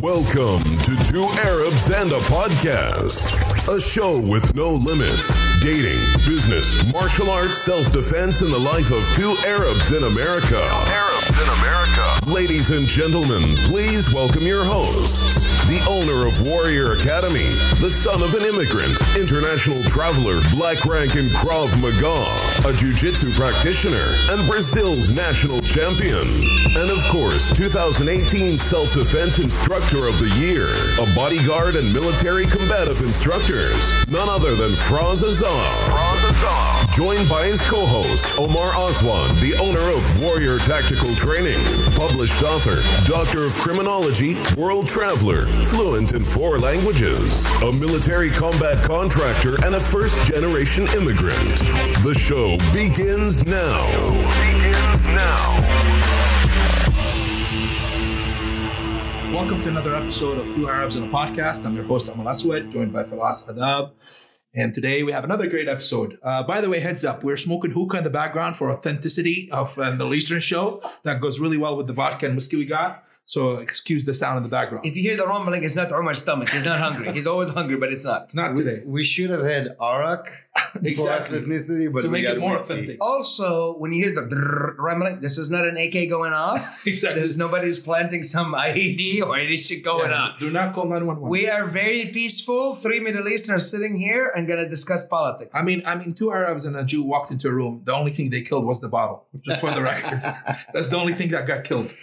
Welcome to Two Arabs and a Podcast, a show with no limits. Dating, business, martial arts, self defense, and the life of two Arabs in America. Arabs in America. Ladies and gentlemen, please welcome your hosts. The owner of Warrior Academy, the son of an immigrant, international traveler, black rank in Krav Maga, a jiu jitsu practitioner, and Brazil's national champion. And of course, 2018 Self Defense Instructor of the Year, a bodyguard and military combative instructors, none other than Franz Fraz Joined by his co host, Omar Oswan, the owner of Warrior Tactical Training, published author, Doctor of Criminology, world traveler, fluent in four languages, a military combat contractor, and a first generation immigrant. The show begins now. Begins now. Welcome to another episode of Two Arabs in a Podcast. I'm your host, Amal Aswad, joined by Falas Adab. And today we have another great episode. Uh, by the way, heads up, we're smoking hookah in the background for authenticity of uh, the Eastern show. That goes really well with the vodka and whiskey we got. So excuse the sound in the background. If you hear the rumbling, it's not Umar's stomach. He's not hungry. He's always hungry, but it's not. Not today. We should have had arak for Exactly. ethnicity, but To we make got it more whiskey. authentic. Also, when you hear the rumbling, this is not an AK going off. Exactly. There's nobody's planting some IED or any shit going Yeah, on. Do not call 911. We are very peaceful. Three Middle Easterners sitting here and gonna discuss politics. I mean, I mean, two Arabs and a Jew walked into a room. The only thing they killed was the bottle, just for the record. That's the only thing that got killed.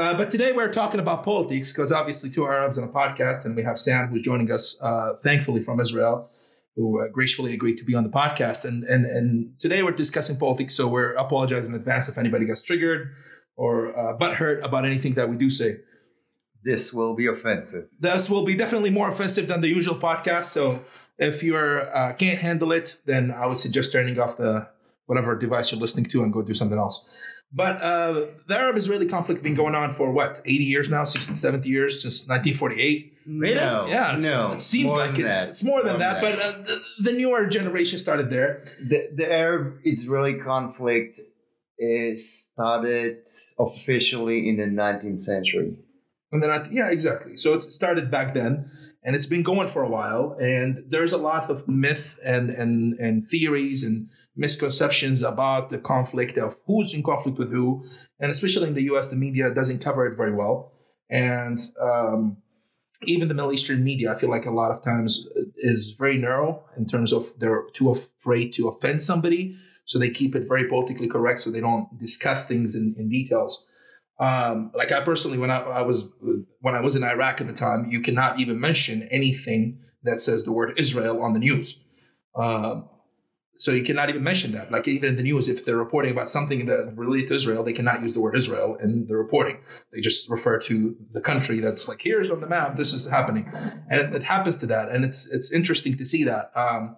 Uh, but today we're talking about politics because obviously two Arabs on a podcast, and we have Sam who's joining us, uh, thankfully from Israel, who uh, gracefully agreed to be on the podcast. And and and today we're discussing politics, so we're apologizing in advance if anybody gets triggered or uh, butthurt about anything that we do say. This will be offensive. This will be definitely more offensive than the usual podcast. So if you are uh, can't handle it, then I would suggest turning off the whatever device you're listening to and go do something else. But uh, the Arab-Israeli conflict has been going on for what 80 years now, 60, 70 years since 1948. Really? No, Yeah, it's- no. it seems more like than it. that. It's more than More that. But uh, the, the newer generation started there. the, the Arab-Israeli conflict is started officially in the 19th century. And then, I, yeah, exactly. So it started back then, and it's been going for a while. And there's a lot of myth and and and theories and misconceptions about the conflict of who's in conflict with who, and especially in the U.S., the media doesn't cover it very well. And um, even the Middle Eastern media, I feel like a lot of times is very narrow in terms of they're too afraid to offend somebody, so they keep it very politically correct, so they don't discuss things in, in details. Um, like I personally, when I, I was when I was in Iraq at the time, you cannot even mention anything that says the word Israel on the news. Um, so you cannot even mention that. Like even in the news, if they're reporting about something that related to Israel, they cannot use the word Israel in the reporting. They just refer to the country that's like here's on the map. This is happening, and it, it happens to that. And it's it's interesting to see that. Um,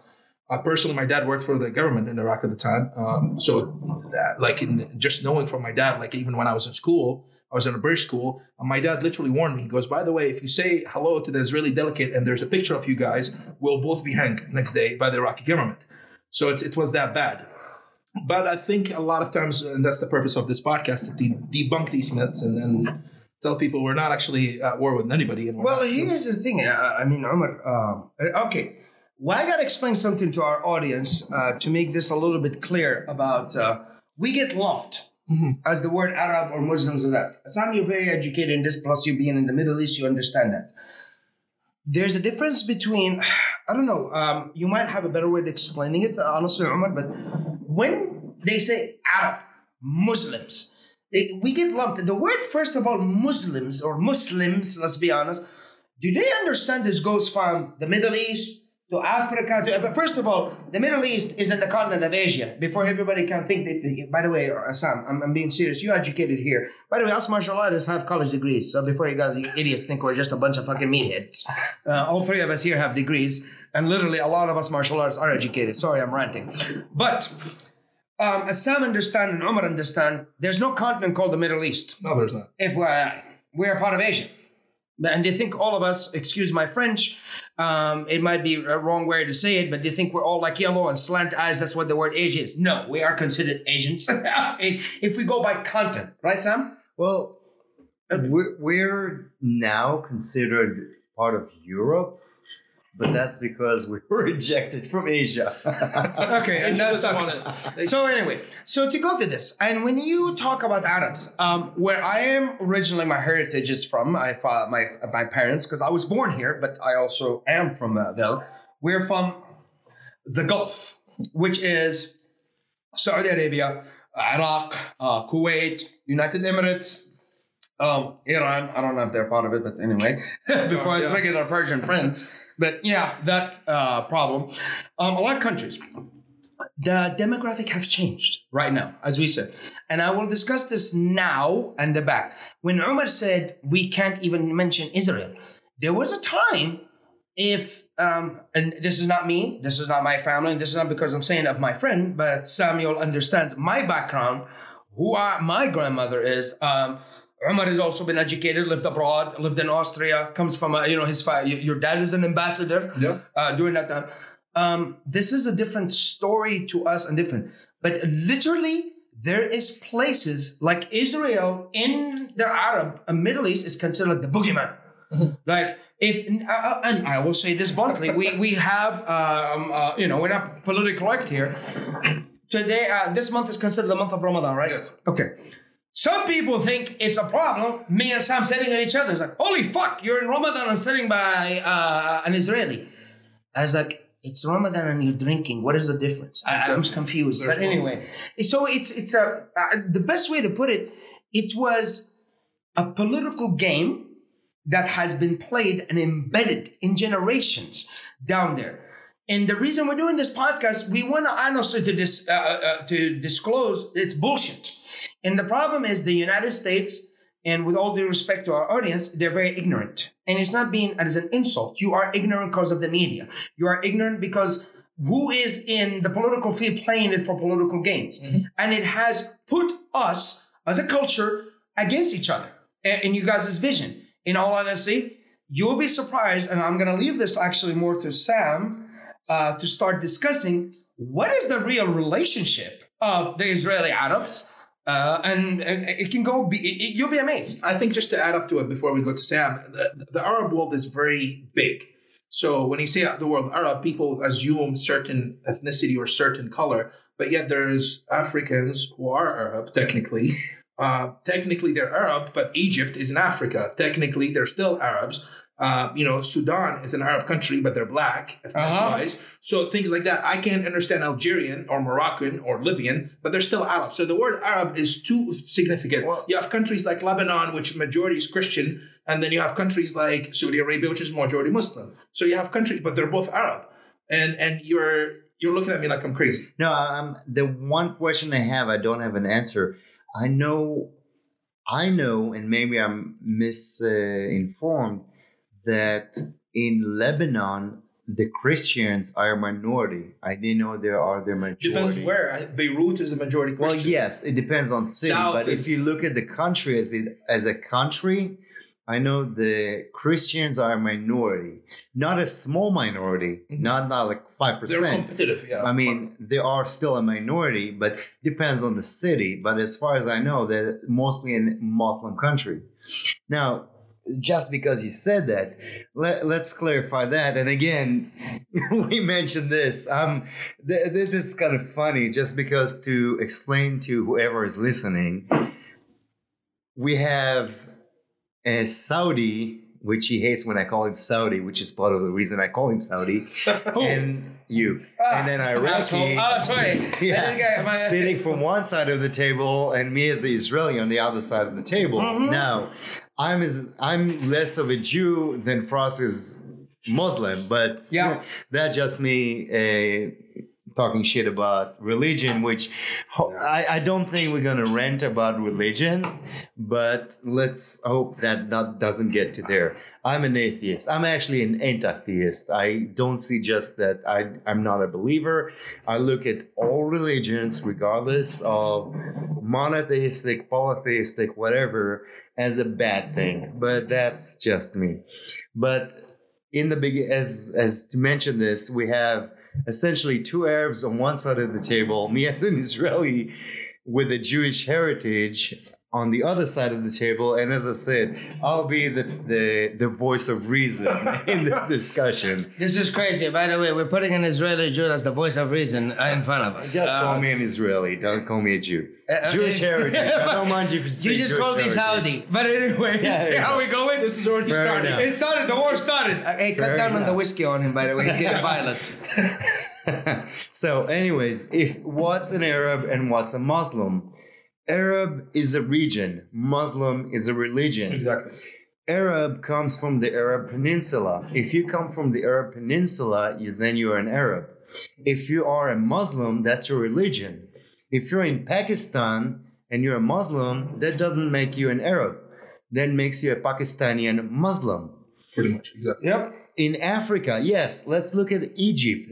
uh, personally, my dad worked for the government in Iraq at the time. Um, so, that, like, in, just knowing from my dad, like, even when I was in school, I was in a British school, and my dad literally warned me. He goes, By the way, if you say hello to the Israeli delegate and there's a picture of you guys, we'll both be hanged next day by the Iraqi government. So, it, it was that bad. But I think a lot of times, and that's the purpose of this podcast, to de- debunk these myths and then tell people we're not actually at war with anybody. And Well, here's the thing. I, I mean, Umar. Um, uh, okay. Well, I gotta explain something to our audience uh, to make this a little bit clear about. Uh, we get lumped Mhm. as the word Arab or Muslims or that. Assam, you're very educated in this. Plus, you being in the Middle East, you understand that. There's a difference between. I don't know. Um, you might have a better way of explaining it, honestly, Umar. But when they say Arab, Muslims, they, we get lumped. The word, first of all, Muslims or Muslims. Let's be honest do they understand this goes from the Middle East to Africa? To, but first of all, the Middle East is in the continent of Asia. Before everybody can think that, by the way, Assam, I'm, I'm being serious. You educated here. By the way, us martial artists have college degrees. So before you guys, you idiots think we're just a bunch of fucking meatheads. Uh, all three of us here have degrees. And literally, a lot of us martial artists are educated. Sorry, I'm ranting. But um, as Sam understand and Umar understand, there's no continent called the Middle East. no, there's not. FYI, we're part of Asia. And they think all of us, excuse my French, um, it might be a wrong way to say it, but they think we're all like yellow and slant eyes. That's what the word Asia is. No, we are considered Asians. if we go by content right, Sam? Well, we're, we're now considered part of Europe, but that's because we were ejected from Asia. Okay, and that sucks. So anyway, so to go to this, and when you talk about Arabs, um, where I am originally, my heritage is from my fa- my my parents, because I was born here, but I also am from uh, there. We're from the Gulf, which is Saudi Arabia, Iraq, uh, Kuwait, United Emirates, um, Iran. I don't know if they're part of it, but anyway, before I Yeah. triggered our Persian friends. But yeah, that uh, problem. Um, a lot of countries. The demographic have changed right now, as we said. And I will discuss this now and the back. When Umar said we can't even mention Israel, there was a time if um, and this is not me, this is not my family, and this is not because I'm saying of my friend, but Samuel understands my background, who I, my grandmother is. Um, Umar has also been educated, lived abroad, lived in Austria, comes from a, you know, his your dad is an ambassador Yeah. uh, during that time. Um, this is a different story to us and different. But literally, there is places like Israel in the Arab uh, Middle East is considered like the boogeyman. Like if uh, uh, and I will say this bluntly, we we have um, uh, you know we're not politically correct here. Today, uh, this month is considered the month of Ramadan, right? Yes. Okay. Some people think it's a problem. Me and Sam sitting at each other. It's like, holy fuck, you're in Ramadan and sitting by uh, an Israeli. I was like, it's Ramadan and you're drinking. What is the difference? I, I'm confused. There's but anyway, so it's it's a uh, the best way to put it. It was a political game that has been played and embedded in generations down there. And the reason we're doing this podcast, we want to honestly to dis, uh, uh, to disclose it's bullshit. And the problem is the United States, and with all due respect to our audience, they're very ignorant. And it's not being as an insult. You are ignorant because of the media. You are ignorant because who is in the political field playing it for political gains? And it has put us as a culture against each other and, you guys' vision. In all honesty, you'll be surprised, and I'm gonna leave this actually more to Sam uh, to start discussing what is the real relationship of the Israeli Arabs. Uh, and, and it can go be it- you'll be amazed I think just to add up to it before we go to Sam, the, the Arab world is very big. So when you say the word Arab, people assume certain ethnicity or certain color, but yet there's Africans who are Arab technically. Uh, technically, they're Arab, but Egypt is in Africa. Technically, they're still Arabs. Uh, you know, Sudan is an Arab country, but they're black ethnicity-wise. So things like that. I can't understand Algerian or Moroccan or Libyan, but they're still Arab. So the word Arab is too significant. Well- you have countries like Lebanon, which majority is Christian, and then you have countries like Saudi Arabia, which is majority Muslim. So you have countries, but they're both Arab. And and you're you're looking at me like I'm crazy. No, um, the one question I have, I don't have an answer. I know, I know, and maybe I'm misinformed that in Lebanon the Christians are a minority. I didn't know there are the majority. Depends where. Beirut is a majority Well, yes, it depends on city. South but if you look at the country as it, as a country, I know the Christians are a minority, not a small minority, Mhm. not not like five percent. They're competitive. Yeah. I mean, they are still a minority, but depends on the city. But as far as I know, they're mostly in Muslim country. Now, just because you said that, let, let's clarify that. And again, we mentioned this. Um, th- th- this is kind of funny, just because to explain to whoever is listening, we have a Saudi, which he hates when I call him Saudi, which is part of the reason I call him Saudi, and you, and then Iraqi. oh sorry I Yeah, my- sitting from one side of the table, and me as the Israeli on the other side of the table. Mhm. Now, I'm as I'm less of a Jew than Frost is Muslim, but Yeah. that's just me uh, talking shit about religion, which I, I don't think we're gonna rant about religion, but let's hope that that doesn't get to there. I'm an atheist. I'm actually an anti-theist. I don't see just that I, I'm not a believer. I look at all religions, regardless of monotheistic, polytheistic, whatever, as a bad thing. But that's just me. But in the big, as as to mention this, we have essentially two Arabs on one side of the table, me as an Israeli with a Jewish heritage on the other side of the table. And as I said, I'll be the the, the voice of reason in this discussion. This is crazy. By the way, we're putting an Israeli Jew as the voice of reason uh, in front of us. Just Uh, call me an Israeli. Don't call me a Jew. uh, Jewish uh, heritage. I don't mind you if you just Jewish called me. Saudi. But anyway, Yeah, see yeah. how we going? This is already Fair started. enough. It started. The war started. Uh, hey, cut Fair down on the whiskey on him, by the way. He's getting violent. so, anyways, if what's an Arab and what's a Muslim? Arab is a region. Muslim is a religion. Exactly. Arab comes from the Arab Peninsula. If you come from the Arab Peninsula, you, then you're an Arab. If you are a Muslim, that's your religion. If you're in Pakistan and you're a Muslim, that doesn't make you an Arab. That makes you a Pakistani and Muslim. Pretty much. Exactly. Yep. In Africa, yes, let's look at Egypt,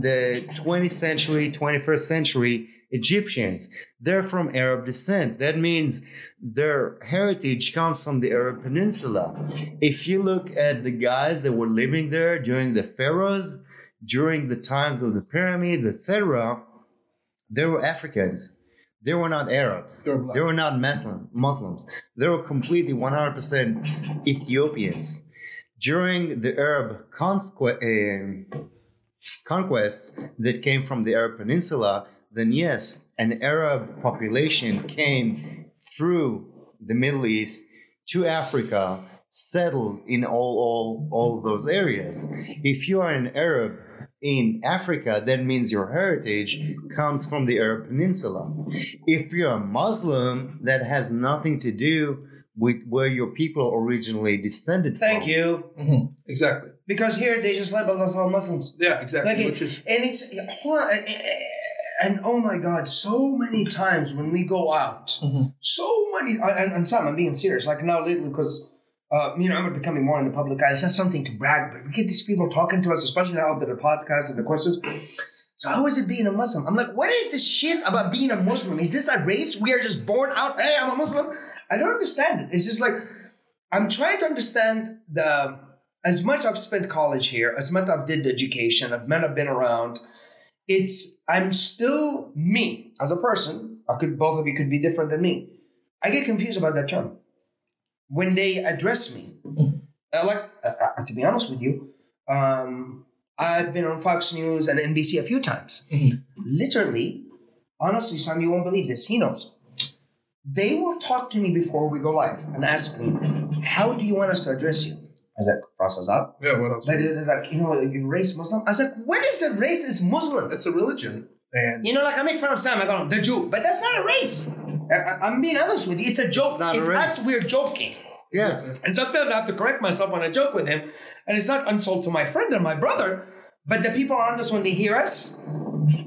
the 20th century, 21st century Egyptians. They're from Arab descent. That means their heritage comes from the Arab Peninsula. If you look at the guys that were living there during the pharaohs, during the times of the pyramids, etc., they were Africans. They were not Arabs. They were black. They were not Muslim, Muslims. They were completely 100% Ethiopians. During the Arab conquest, eh, conquests that came from the Arab Peninsula, then yes, an Arab population came through the Middle East to Africa, settled in all, all, all those areas. If you are an Arab in Africa, that means your heritage comes from the Arab Peninsula. If you're a Muslim, that has nothing to do with where your people originally descended from. Thank from. you. hmm Exactly. Because here they just label us all Muslims. Yeah, exactly. Like, Which is and it's hold on, and oh my god, so many times when we go out, Mhm. so many, and, and some I'm being serious. Like now lately, because uh, you know I'm becoming more in the public eye. It's not something to brag, but we get these people talking to us, especially now after the podcast and the questions. So how is it being a Muslim? I'm like, what is this shit about being a Muslim? Is this a race? We are just born out. Hey, I'm a Muslim. I don't understand it. It's just like I'm trying to understand the as much I've spent college here, as much I've did education, I've met, I've been around. It's I'm still me as a person. I could both of you could be different than me. I get confused about that term when they address me. Uh, like uh, uh, to be honest with you, um, I've been on Fox News and NBC a few times. Mhm. Literally, honestly, Sam, you won't believe this. He knows. They will talk to me before we go live and ask me, "How do you want us to address you?" I was like, "Process out." yeah. What else? But they're like, you know, you race Muslim. I was like, what is a race is Muslim? It's a religion, and You know, like I make fun of Sam, I call him the Jew, but that's not a race. I, am being honest with you. It's a joke. It's not a race. us, we're joking. Yes. And sometimes I have to correct myself when I joke with him. And it's not insult to my friend and my brother, but the people around us, when they hear us,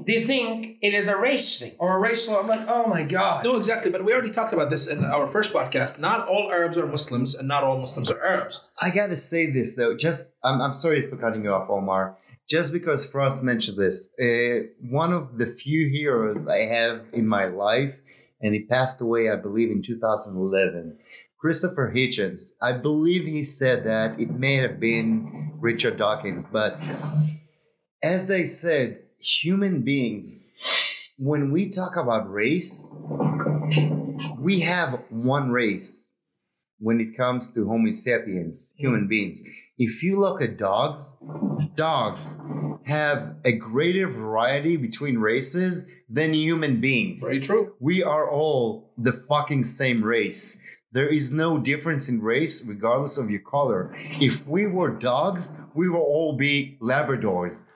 they think it is a race thing or a race law. I'm like, oh my God. no, exactly. But we already talked about this in our first podcast. Not all Arabs are Muslims, and not all Muslims are Arabs. I gotta say this though. Just I'm, I'm sorry for cutting you off, Omar. Just because Frost mentioned this, uh, one of the few heroes I have in my life, and he passed away, I believe, in 2011. Christopher Hitchens. I believe he said that it may have been Richard Dawkins, but as they said, human beings. When we talk about race, we have one race when it comes to Homo sapiens, human beings. If you look at dogs, dogs have a greater variety between races than human beings. Very true. We are all the fucking same race. There is no difference in race regardless of your color. If we were dogs, we will all be Labradors.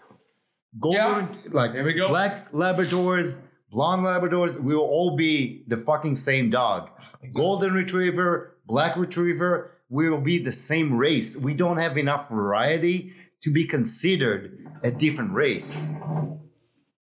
Golden, like There we go. black Labradors, blonde Labradors, we will all be the fucking same dog. Golden Retriever, Black Retriever, we will be the same race. We don't have enough variety to be considered a different race.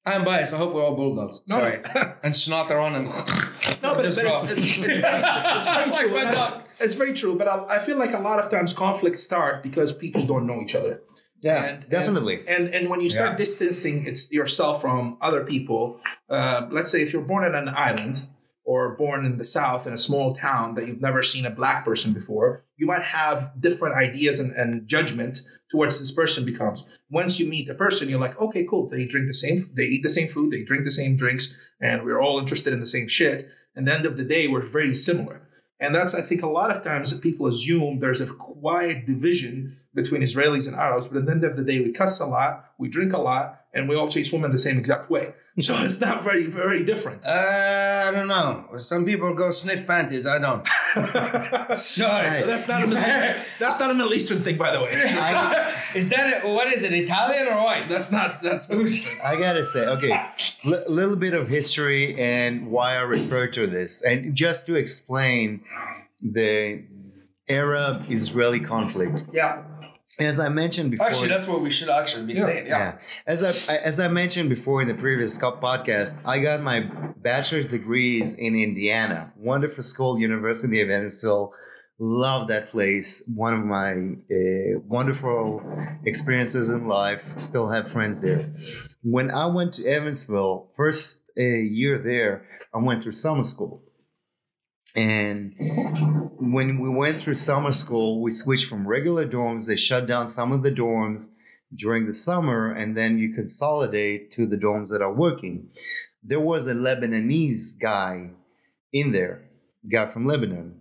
I'm biased. I hope we're all bulldogs. No, Sorry. and snot their own and No, but, Just but it's, it's, it's, very, it's very true. my I- It's very true, but I, I feel like a lot of times conflicts start because people don't know each other. Yeah, And- definitely. And and when you start Yeah. distancing it's yourself from other people, uh, let's say if you're born in an island or born in the south in a small town that you've never seen a black person before, you might have different ideas and, and judgment towards this person becomes. Once you meet the person, you're like, okay, cool. They drink the same, they eat the same food, they drink the same drinks, and we're all interested in the same shit. And the end of the day, we're very similar. And that's, I think, a lot of times people assume there's a quiet division between Israelis and Arabs, but at the end of the day, we cuss a lot, we drink a lot, and we all chase women the same exact way. So it's not very, very different. Uh, I don't know. Some people go sniff panties. I don't. Sorry. that's not a Middle Eastern, that's not a Middle Eastern thing, by the way. Is that a, what is it? Italian or what? that's not that's Middle I gotta say, okay, a little bit of history and why I refer to this, and just to explain the Arab-Israeli conflict. Yeah. As I mentioned before, Actually, that's what we should actually be saying. Yeah. yeah. As I as I mentioned before in the previous podcast, I got my bachelor's degrees in Indiana. Wonderful school, University of Evansville. Love that place. One of my uh, wonderful experiences in life. Still have friends there. When I went to Evansville, first uh, year there, I went through summer school. And when we went through summer school, we switched from regular dorms. They shut down some of the dorms during the summer, and then you consolidate to the dorms that are working. There was a Lebanese guy in there, guy from Lebanon,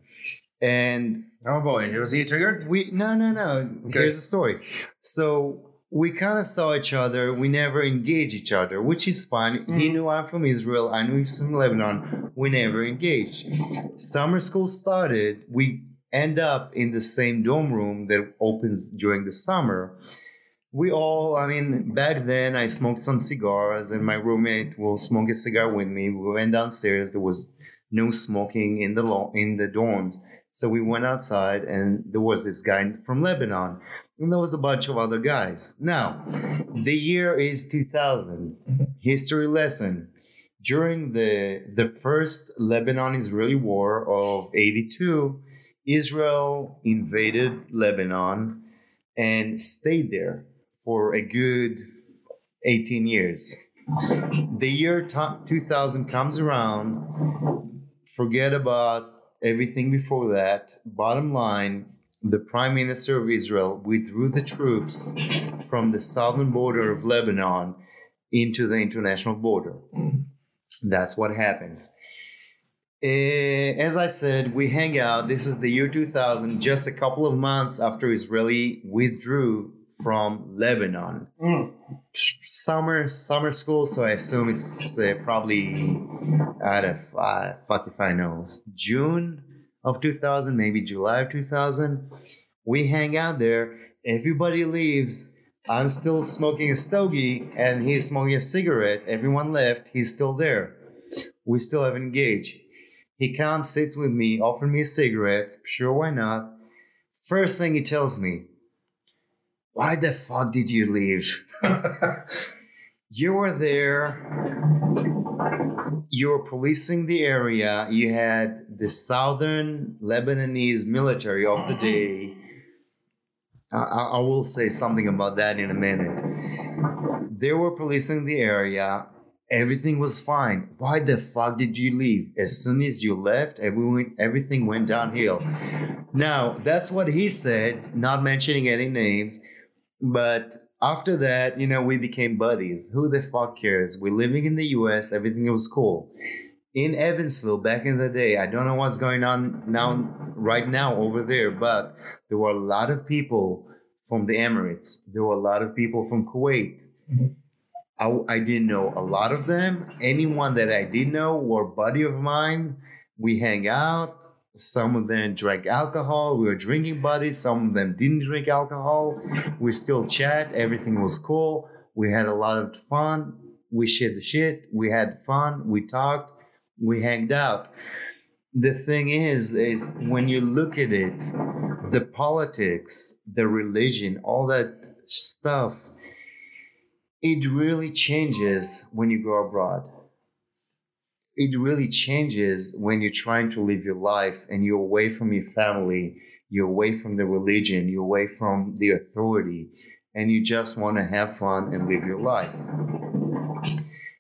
and Oh boy, was he triggered? we no no no. Okay. Here's the story. So we kind of saw each other. We never engaged each other, which is fine. He Mhm. knew I'm from Israel. I knew he's from Lebanon. We never engaged. Summer school started. We end up in the same dorm room that opens during the summer. We all, I mean, back then I smoked some cigars, and my roommate will smoke a cigar with me. We went downstairs. There was no smoking in the lo- in the dorms. So we went outside, and there was this guy from Lebanon, and there was a bunch of other guys. Now, the year is 2000. History lesson. During the the first Lebanon-Israeli war of 82, Israel invaded Lebanon and stayed there for a good 18 years. The year 2000 comes around, forget about everything before that. Bottom line, the Prime Minister of Israel withdrew the troops from the southern border of Lebanon into the international border. That's what happens. Eh, as I said, we hang out. This is the year 2000, just a couple of months after Israeli withdrew from Lebanon. Mm. Summer, summer school, so I assume it's uh, probably out of uh, fuck if I know, June of 2000, maybe July of 2000. We hang out there. Everybody leaves. I'm still smoking a stogie, and he's smoking a cigarette. Everyone left. He's still there. We still haven't engaged. He comes, sits with me, offers me a cigarette. Sure, why not? First thing he tells me, why the fuck did you leave? you were there. You were policing the area. You had the southern Lebanese military of the day. I, I will say something about that in a minute. They were policing the area. Everything was fine. Why the fuck did you leave? As soon as you left, everyone, everything went downhill. Now, that's what he said, not mentioning any names. But after that, you know, we became buddies. Who the fuck cares? We're living in the US, everything was cool. In Evansville, back in the day, I don't know what's going on now, right now over there, but there were a lot of people from the Emirates. There were a lot of people from Kuwait. Mm-hmm. I, I didn't know a lot of them. Anyone that I did know were buddy of mine. We hang out. Some of them drank alcohol. We were drinking buddies. Some of them didn't drink alcohol. We still chat. Everything was cool. We had a lot of fun. We shared the shit. We had fun. We talked. We hanged out. The thing is, is when you look at it, the politics, the religion, all that stuff, it really changes when you go abroad. It really changes when you're trying to live your life and you're away from your family, you're away from the religion, you're away from the authority, and you just want to have fun and live your life.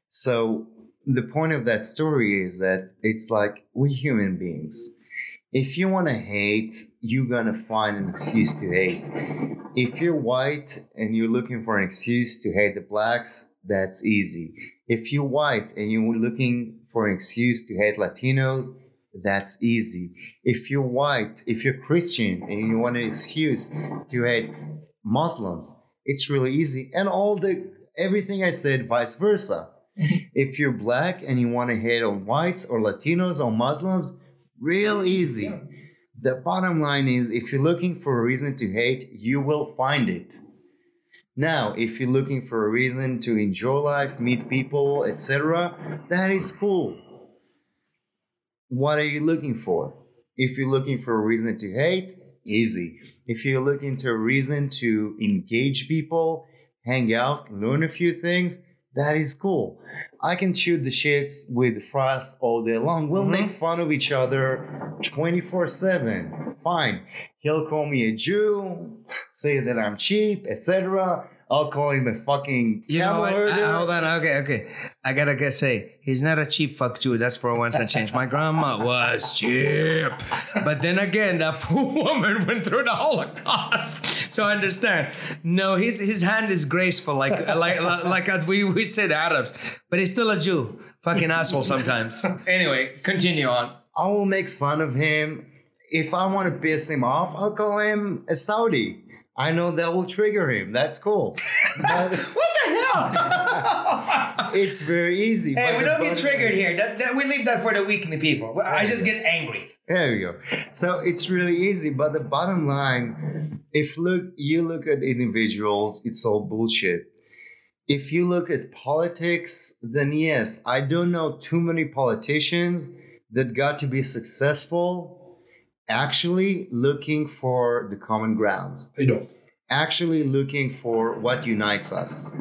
So, the point of that story is that it's like we're human beings. If you want to hate, you're going to find an excuse to hate. If you're white and you're looking for an excuse to hate the blacks, that's easy. If you're white and you're looking for an excuse to hate Latinos, that's easy. If you're white, if you're Christian, and you want an excuse to hate Muslims, it's really easy. And all the everything I said, vice versa. if you're black and you want to hate on whites or Latinos or Muslims, real easy. The bottom line is if you're looking for a reason to hate, you will find it. Now, if you're looking for a reason to enjoy life, meet people, etc., that is cool. What are you looking for? If you're looking for a reason to hate, easy. If you're looking to a reason to engage people, hang out, learn a few things, that is cool. I can shoot the shits with Frost all day long. We'll mm-hmm. make fun of each other 24 7. Fine. He'll call me a Jew, say that I'm cheap, etc. I'll call him a fucking You know what? Uh, hold on. Okay, okay. I gotta get say he's not a cheap fuck Jew. That's for once I changed. My grandma was cheap, but then again, that poor woman went through the Holocaust. So I understand. No, his his hand is graceful, like like like uh, we we said Arabs, but he's still a Jew. Fucking asshole sometimes. Anyway, continue on. I will make fun of him. If I want to piss him off, I'll call him a Saudi. I know that will trigger him. That's cool. But What the hell? it's very easy. hey, we don't get triggered here. That, that, we leave that for the weakly people. I just get angry. There you go. So it's really easy. But the bottom line, if look you look at individuals, it's all bullshit. If you look at politics, then yes, I don't know too many politicians that got to be successful actually looking for the common grounds, I don't. actually looking for what unites us.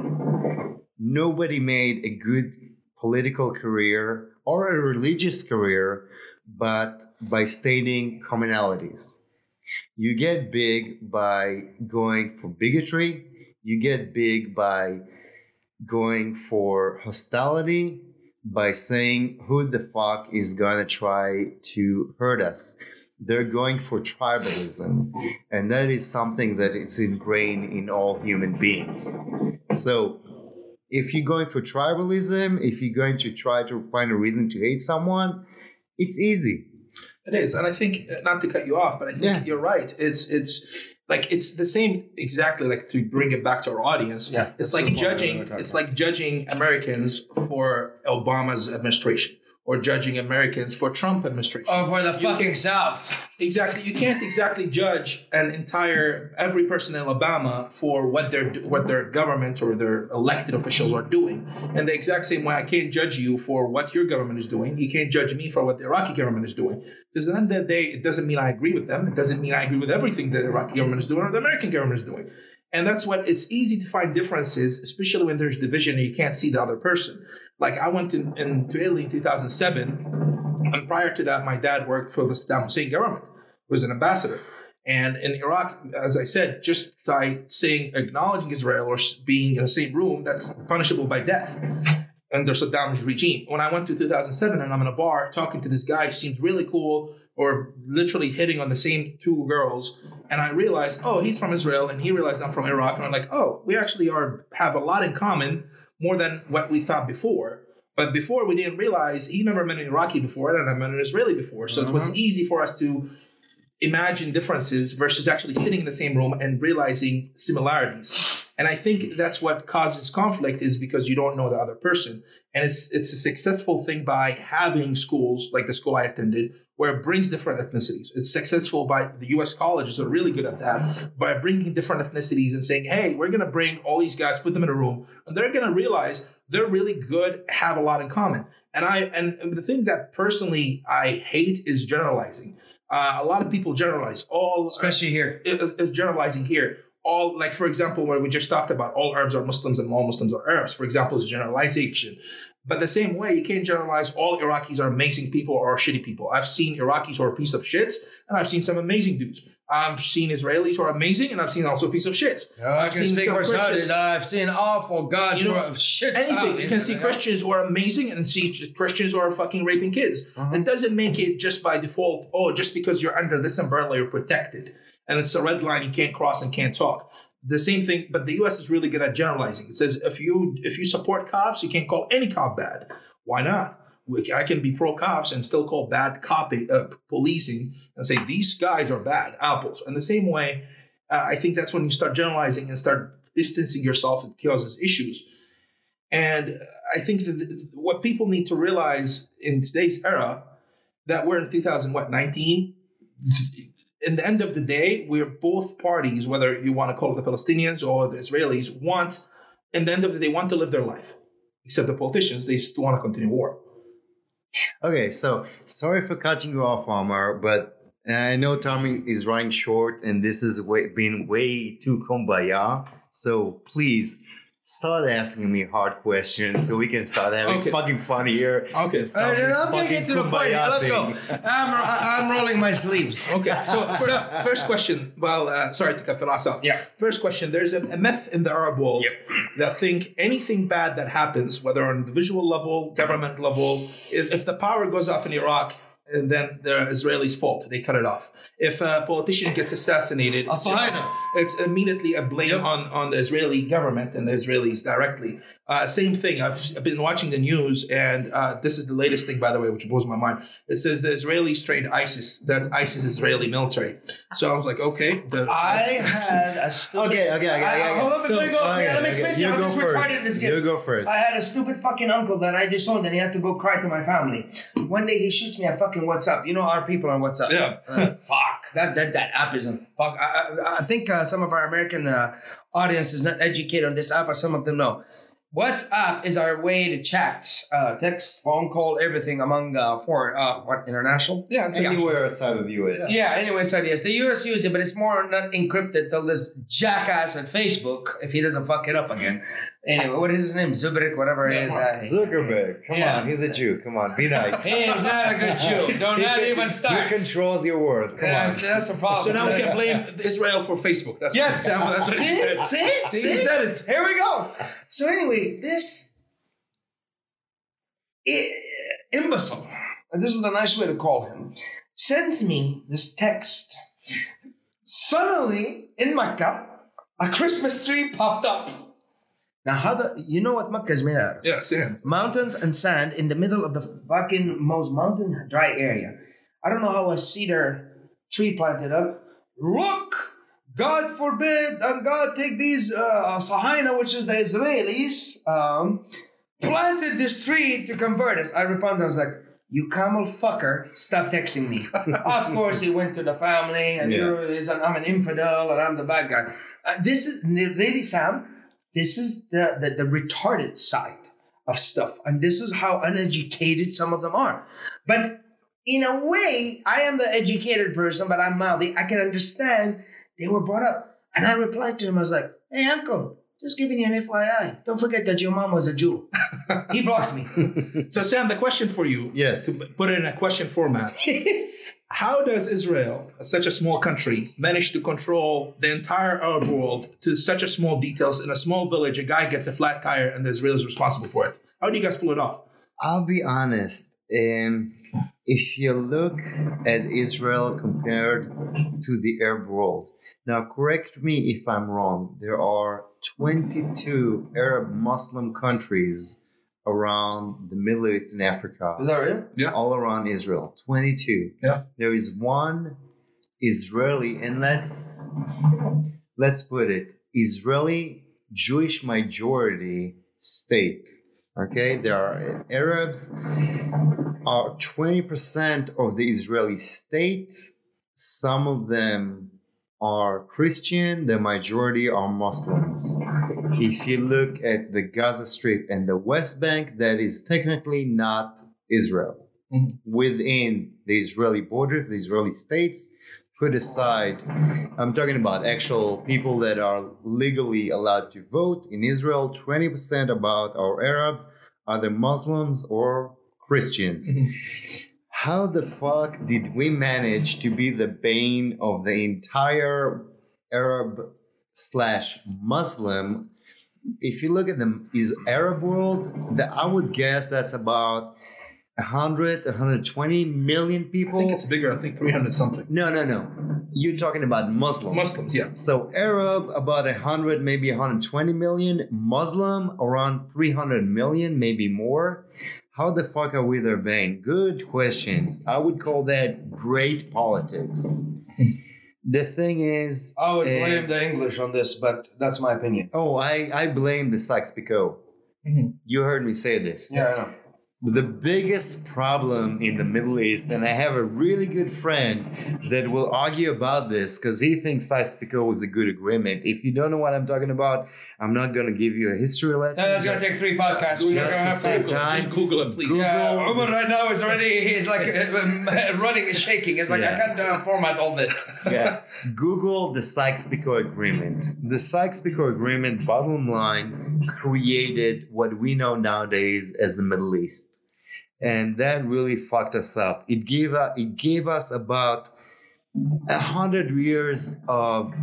Nobody made a good political career or a religious career but by stating commonalities. You get big by going for bigotry, you get big by going for hostility, by saying who the fuck is gonna try to hurt us. They're going for tribalism, and that is something that is ingrained in all human beings. So, if you're going for tribalism, if you're going to try to find a reason to hate someone, it's easy. It is, and I think not to cut you off, but I think Yeah. you're right. It's it's like it's the same exactly. Like to bring it back to our audience, Yeah. it's like judging. we're It's like judging Americans for Obama's administration, or judging Americans for Trump administration. Oh, for the You fucking South. Exactly. You can't exactly judge an entire every person in Alabama for what their what their government or their elected officials are doing. And the exact same way I can't judge you for what your government is doing. You can't judge me for what the Iraqi government is doing. Because at the end of the day, it doesn't mean I agree with them. It doesn't mean I agree with everything the Iraqi government is doing or the American government is doing. And that's what it's easy to find differences, especially when there's division and you can't see the other person. Like I went in, in to Italy in 2007, and prior to that, my dad worked for the Saddam Hussein government, was an ambassador. And in Iraq, as I said, just by saying acknowledging Israel or being in the same room, that's punishable by death under Saddam's regime. When I went to 2007 and I'm in a bar talking to this guy who seemed really cool or literally hitting on the same two girls, and I realized, oh, he's from Israel, and he realized I'm from Iraq, and I'm like, oh, we actually are have a lot in common, more than what we thought before. But before we didn't realize he never met an Iraqi before, and I met an Israeli before, so it was uh-huh. easy for us to imagine differences versus actually sitting in the same room and realizing similarities. And I think that's what causes conflict is because you don't know the other person. And it's it's a successful thing by having schools like the school I attended where it brings different ethnicities. It's successful by the US colleges are really good at that by bringing different ethnicities and saying, "Hey, we're going to bring all these guys, put them in a room, and they're going to realize they're really good, have a lot in common." And I and the thing that personally I hate is generalizing. Uh, a lot of people generalize all Especially here. it's generalizing here. All like for example, where we just talked about all Arabs are Muslims and all Muslims are Arabs. For example, is a generalization. But the same way, you can't generalize all Iraqis are amazing people or are shitty people. I've seen Iraqis who are a piece of shit, and I've seen some amazing dudes. I've seen Israelis who are amazing, and I've seen also a piece of shit. I can speak for Saudis. I've seen awful God You know, for shit. anything. You can see Christians who are amazing and see Christians who are fucking raping kids. Uh-huh. It doesn't make it just by default, oh, just because you're under this umbrella, you're protected. And it's a red line you can't cross and can't talk. The same thing, but the US is really good at generalizing. It says if you if you support cops, you can't call any cop bad. Why not? I can be pro cops and still call bad copy uh, policing and say these guys are bad apples. And the same way, uh, I think that's when you start generalizing and start distancing yourself. It causes issues. And I think that what people need to realize in today's era that we're in 2000 what 19 in the end of the day we're both parties whether you want to call it the palestinians or the israelis want in the end of the day want to live their life except the politicians they just want to continue war Okay, so sorry for cutting you off, Omar, but I know Tommy is running short, and this has way, been way too kumbaya. So please start asking me hard questions so we can start having Okay. fucking fun here. Okay. and Uh, I'm gonna get to the point. kumbaya Let's go. I'm, I'm rolling my sleeves. okay so fir- first question well uh, sorry to cut us off Yeah. first question there's a, a myth in the arab world that think anything bad that happens whether on individual level government level if, if the power goes off in iraq and then the Israelis' fault. They cut it off. If a politician gets assassinated, it's, it's immediately a blame on, on the Israeli government and the Israelis directly. Uh, same thing. I've, I've been watching the news, and uh, this is the latest thing, by the way, which blows my mind. It says the Israelis trained ISIS. That's ISIS Israeli military. So I was like, okay. The, I that's- that's- had a stupid. Okay, okay, okay, I- okay. Hold on before So- you go. okay, Yeah, let me explain to you You how go this first. retarded this You go first. I had a stupid fucking uncle that I disowned and he had to go cry to my family. One day he shoots me a fucking WhatsApp. You know our people on WhatsApp. Yeah. Uh, fuck. That, that that app isn't fuck. I, I, I think uh, some of our American uh, audience is not educated on this app, or some of them know. WhatsApp is our way to chat, uh, text, phone call, everything among uh, foreign, uh, what international? yeah, Yeah. Anywhere outside of the US. Yeah, anyway, so yes, the US use it, but it's more not encrypted till this jackass on Facebook, if he doesn't fuck it up again. Anyway, what is his name? Zubrik, whatever it is. Uh, Zuckerberg, come Yeah. on, he's a Jew. Come on, be nice. he is not a good Jew. Don't not even start. He controls your world. Come Yeah, on. that's, that's a problem. So now we can blame Israel for Facebook. That's Yes. That's what he said. see, See, see, he said it. Here we go. So anyway, this i- imbecile, and this is the nice way to call him, sends me this text. Suddenly in Mecca, a Christmas tree popped up. Now, how the you know what Mecca is made out of? Yeah, sand. mountains and sand in the middle of the fucking most mountain dry area. I don't know how a cedar tree planted up. Look, God forbid, and God take these uh, Sahina, which is the Israelis, um, planted this tree to convert us. I responded, I was like, you camel fucker, stop texting me. of course, he went to the family, and Yeah. he's an, I'm an infidel, and I'm the bad guy. Uh, this is really, Sam, this is the, the, the retarded side of stuff. And this is how uneducated some of them are. But in a way, I am the educated person, but I'm mouthy. I can understand they were brought up. And I replied to him, I was like, hey, uncle, just giving you an FYI. Don't forget that your mom was a Jew. he blocked me. So Sam, the question for you. Yes. To put it in a question format. How does Israel, such a small country, manage to control the entire Arab world to such a small details in a small village? A guy gets a flat tire and the Israelis are responsible for it. How do you guys pull it off? I'll be honest. Um, if you look at Israel compared to the Arab world, now correct me if I'm wrong. There are 22 Arab Muslim countries around the Middle East and Africa, Is that real? Yeah. all around Israel. 22. Yeah. There is one Israeli, and let's let's put it Israeli Jewish majority state. Okay, there are Arabs uh, are 20% of the Israeli state. Some of them are Christian, the majority are Muslims. If you look at the Gaza Strip and the West Bank, that is technically not Israel. Mhm. Within the Israeli borders, the Israeli states, put aside, I'm talking about actual people that are legally allowed to vote in Israel. 20% about our Arabs are the Muslims or Christians. Mhm. How the fuck did we manage to be the bane of the entire Arab slash Muslim? If you look at the is Arab world, that I would guess that's about 100, 120 million I people. think it's bigger. I think 300 something. no, no, no. You're talking about Muslims. Muslims, yeah. So Arab about 100, maybe 120 million. Muslim around 300 million, maybe more. How the fuck are we their bane? Good questions. I would call that great politics. the thing is, I would uh, blame the English on this, but that's my opinion. Oh, I, I blame the Sykes-Picot. Mhm. You heard me say this. Yeah, I know. The biggest problem in the Middle East, and I have a really good friend that will argue about this because he thinks Sykes-Picot was a good agreement. If you don't know what I'm talking about, I'm not going to give you a history lesson. No, that's gonna take three podcasts. We're not just gonna to have save time. time. Just Google it, please. Google Yeah, Umar this- right now is already he's like running and shaking. It's like I can't uh, format all this. yeah. Google the Sykes-Picot Agreement. The Sykes-Picot Agreement, bottom line, created what we know nowadays as the Middle East, and that really fucked us up. It gave us it gave us about a hundred years of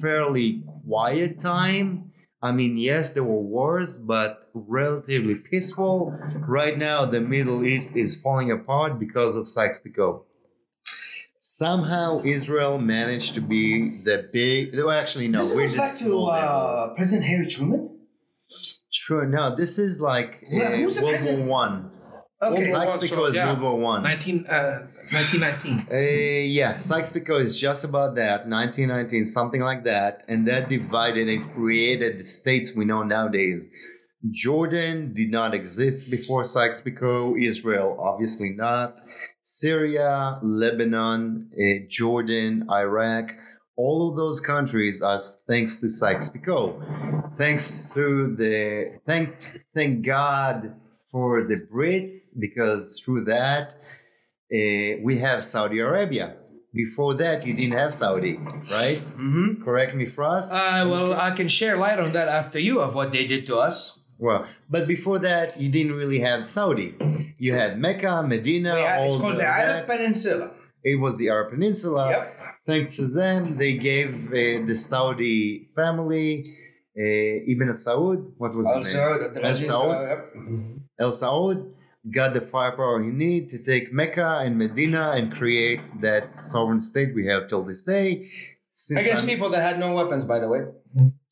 fairly quiet time. I mean, yes, there were wars, but relatively peaceful. Right now, the Middle East is falling apart because of Sykes-Picot somehow Israel managed to be the big. Well, actually, no, this we're goes back just to uh, President Harry Truman. Sure, no, this is like Yeah, who's the World War? One. Okay, Sykes-Picot so, is yeah. World War One. 19, uh, 1919. Uh, yeah, Sykes-Picot is just about that, 1919, something like that, and that divided and created the states we know nowadays. Jordan did not exist before Sykes-Picot. Israel, obviously not. Syria, Lebanon, uh, Jordan, Iraq, all of those countries are thanks to Sykes-Picot. Thanks through the thank thank God for the Brits because through that uh, we have Saudi Arabia. Before that, you didn't have Saudi, right? Mm-hmm. Correct me, Frost. Uh, well, I can share light on that after you of what they did to us. well, but before that, you didn't really have Saudi. You had Mecca, Medina. Had- it's called the that. Arab Peninsula. It was the Arab Peninsula. Yep. Thanks to them, they gave uh, the Saudi family uh, Ibn Saud. What was his name? Al Saud? Al Saud got the firepower he need to take Mecca and Medina and create that sovereign state we have till this day. Since Against I'm- people that had no weapons, by the way.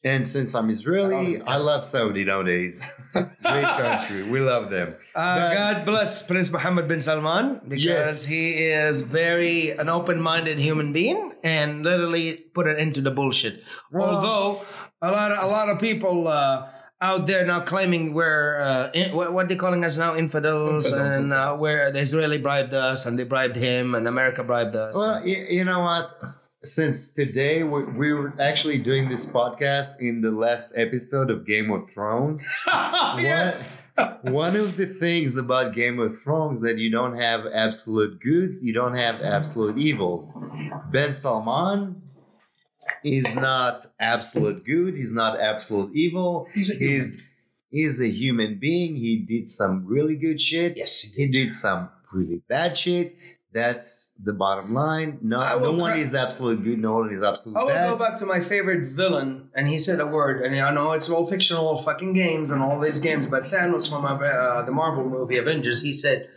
And since I'm Israeli, I love Saudi nowadays. Great country. We love them. Uh, God bless Prince Mohammed bin Salman because Yes. he is very an open-minded human being and literally put an end to the bullshit. Although a lot of a lot of people uh, out there now claiming we're uh, in, what, what they calling us now infidels, Infidels, and uh, where the Israeli bribed us and they bribed him and America bribed us. Well, you, you know what? Since today we, we were actually doing this podcast in the last episode of Game of Thrones. yes. One, of the things about Game of Thrones that you don't have absolute goods, you don't have absolute evils. Ben Salman is not absolute good. He's not absolute evil. He's a human. He's he's a human being. He did some really good shit. Yes, he did, He did some really bad shit. That's the bottom line. No, I no one cra- is absolute good. No one is absolute I will bad. go back to my favorite villain, and he said a word, and I know it's all fictional fucking games and all these games, but Thanos from uh, the Marvel movie Avengers, he said,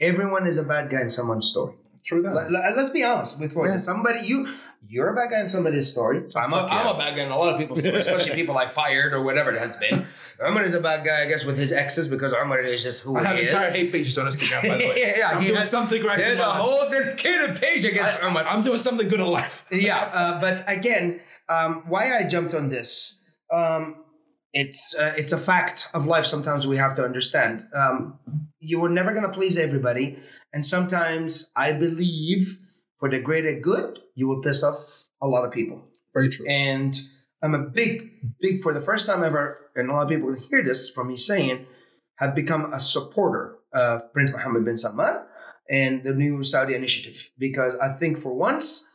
"Everyone is a bad guy in someone's story." True that. Let- let- Let's be honest with what Yeah. somebody you you're a bad guy in somebody's story. I'm a, Fuck I'm yeah. a bad guy in a lot of people's stories, especially people I fired or whatever it has been. Umar is a bad guy, I guess, with his exes because Umar is just who I have entire is. hate pages on Instagram, by the way. Yeah, I'm he doing has- something right There's a life. whole dedicated page against Umar. I, am doing something good in life. yeah, uh, but again, um, why I jumped on this, um, it's uh, it's a fact of life. Sometimes we have to understand. Um, you are never going to please everybody, and sometimes I believe for the greater good, you will piss off a lot of people. Very true. And I'm a big, big for the first time ever, and a lot of people will hear this from me saying, have become a supporter of Prince Mohammed bin Salman and the new Saudi initiative because I think for once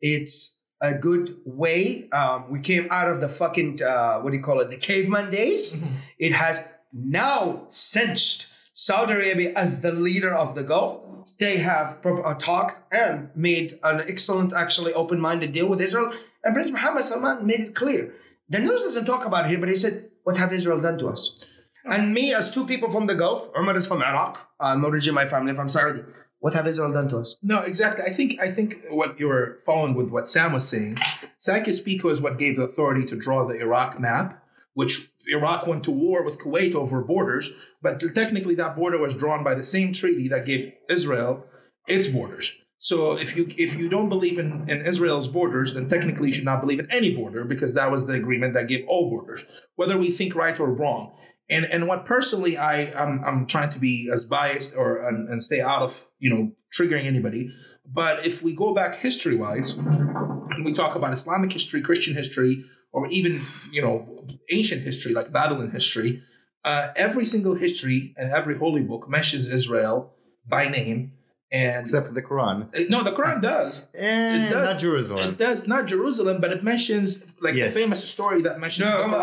it's a good way. Um, we came out of the fucking uh, what do you call it, the caveman days. It has now cinched Saudi Arabia as the leader of the Gulf. They have uh, talked and made an excellent, actually open-minded deal with Israel. And Prince Mohammed Salman made it clear. The news doesn't talk about it here, but he said, "What have Israel done to us?" And me, as two people from the Gulf, Umar is from Iraq. Uh, I'm originally my family from Saudi. What have Israel done to us? No, exactly. I think I think what you were following with what Sam was saying, Sykes-Picot is what gave the authority to draw the Iraq map, which Iraq went to war with Kuwait over borders, but technically that border was drawn by the same treaty that gave Israel its borders. So if you if you don't believe in, in Israel's borders, then technically you should not believe in any border because that was the agreement that gave all borders, whether we think right or wrong. And and what personally I I'm, I'm trying to be as biased or and, and stay out of you know triggering anybody. But if we go back history wise, and we talk about Islamic history, Christian history, or even you know ancient history like Babylon history, uh, every single history and every holy book mentions Israel by name. And Except for the Quran. uh, no, the Quran does. Eh, It does. not Jerusalem. It does not Jerusalem, but it mentions like Yes. the famous story that mentions No, the Quran.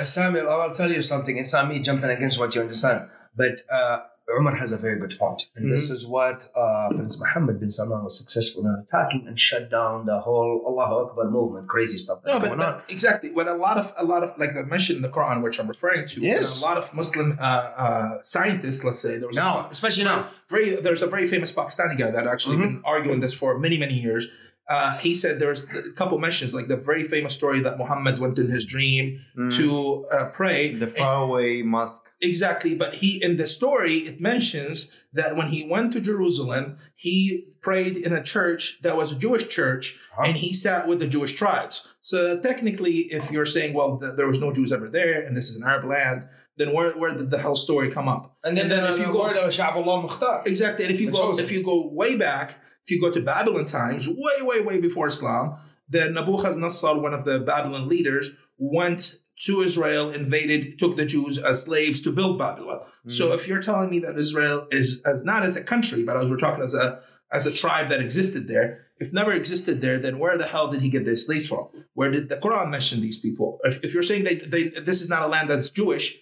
uh, Samuel, I'll tell you something. It's not me jumping against what you understand, but uh, Umar has a very good point. And this is what uh, Prince Muhammad bin Salman was successful in attacking and shut down the whole Allahu Akbar movement, crazy stuff that's No, but, on. but exactly. What a lot of a lot of like I mentioned in the Quran, which I'm referring to, Yes. a lot of Muslim uh, uh, scientists, let's say, there was a Now, especially now. very there's a very famous Pakistani guy that actually Mm-hmm. been arguing this for many many years. Uh, he said there's a couple mentions like the very famous story that Muhammad went in his dream Mm. to uh, pray. the faraway mosque. Exactly, but he in the story it mentions that when he went to Jerusalem, he prayed in a church that was a Jewish church, Huh? and he sat with the Jewish tribes. So technically, if you're saying, well, th- there was no Jews ever there, and this is an Arab land, then where where did the hell story come up? And then, then the, if you the go- word of Sha'b Allah Mukhtar. Exactly, and if you The go chosen. if you go way back, if you go to Babylon times, way way way before Islam, then Nebuchadnezzar, one of the Babylon leaders, went to Israel, invaded, took the Jews as slaves to build Babylon. Hmm. So if you're telling me that Israel is as not as a country, but as we're talking as a as a tribe that existed there, if never existed there, then where the hell did he get their slaves from? Where did the Quran mention these people? If, if you're saying they, they this is not a land that's Jewish,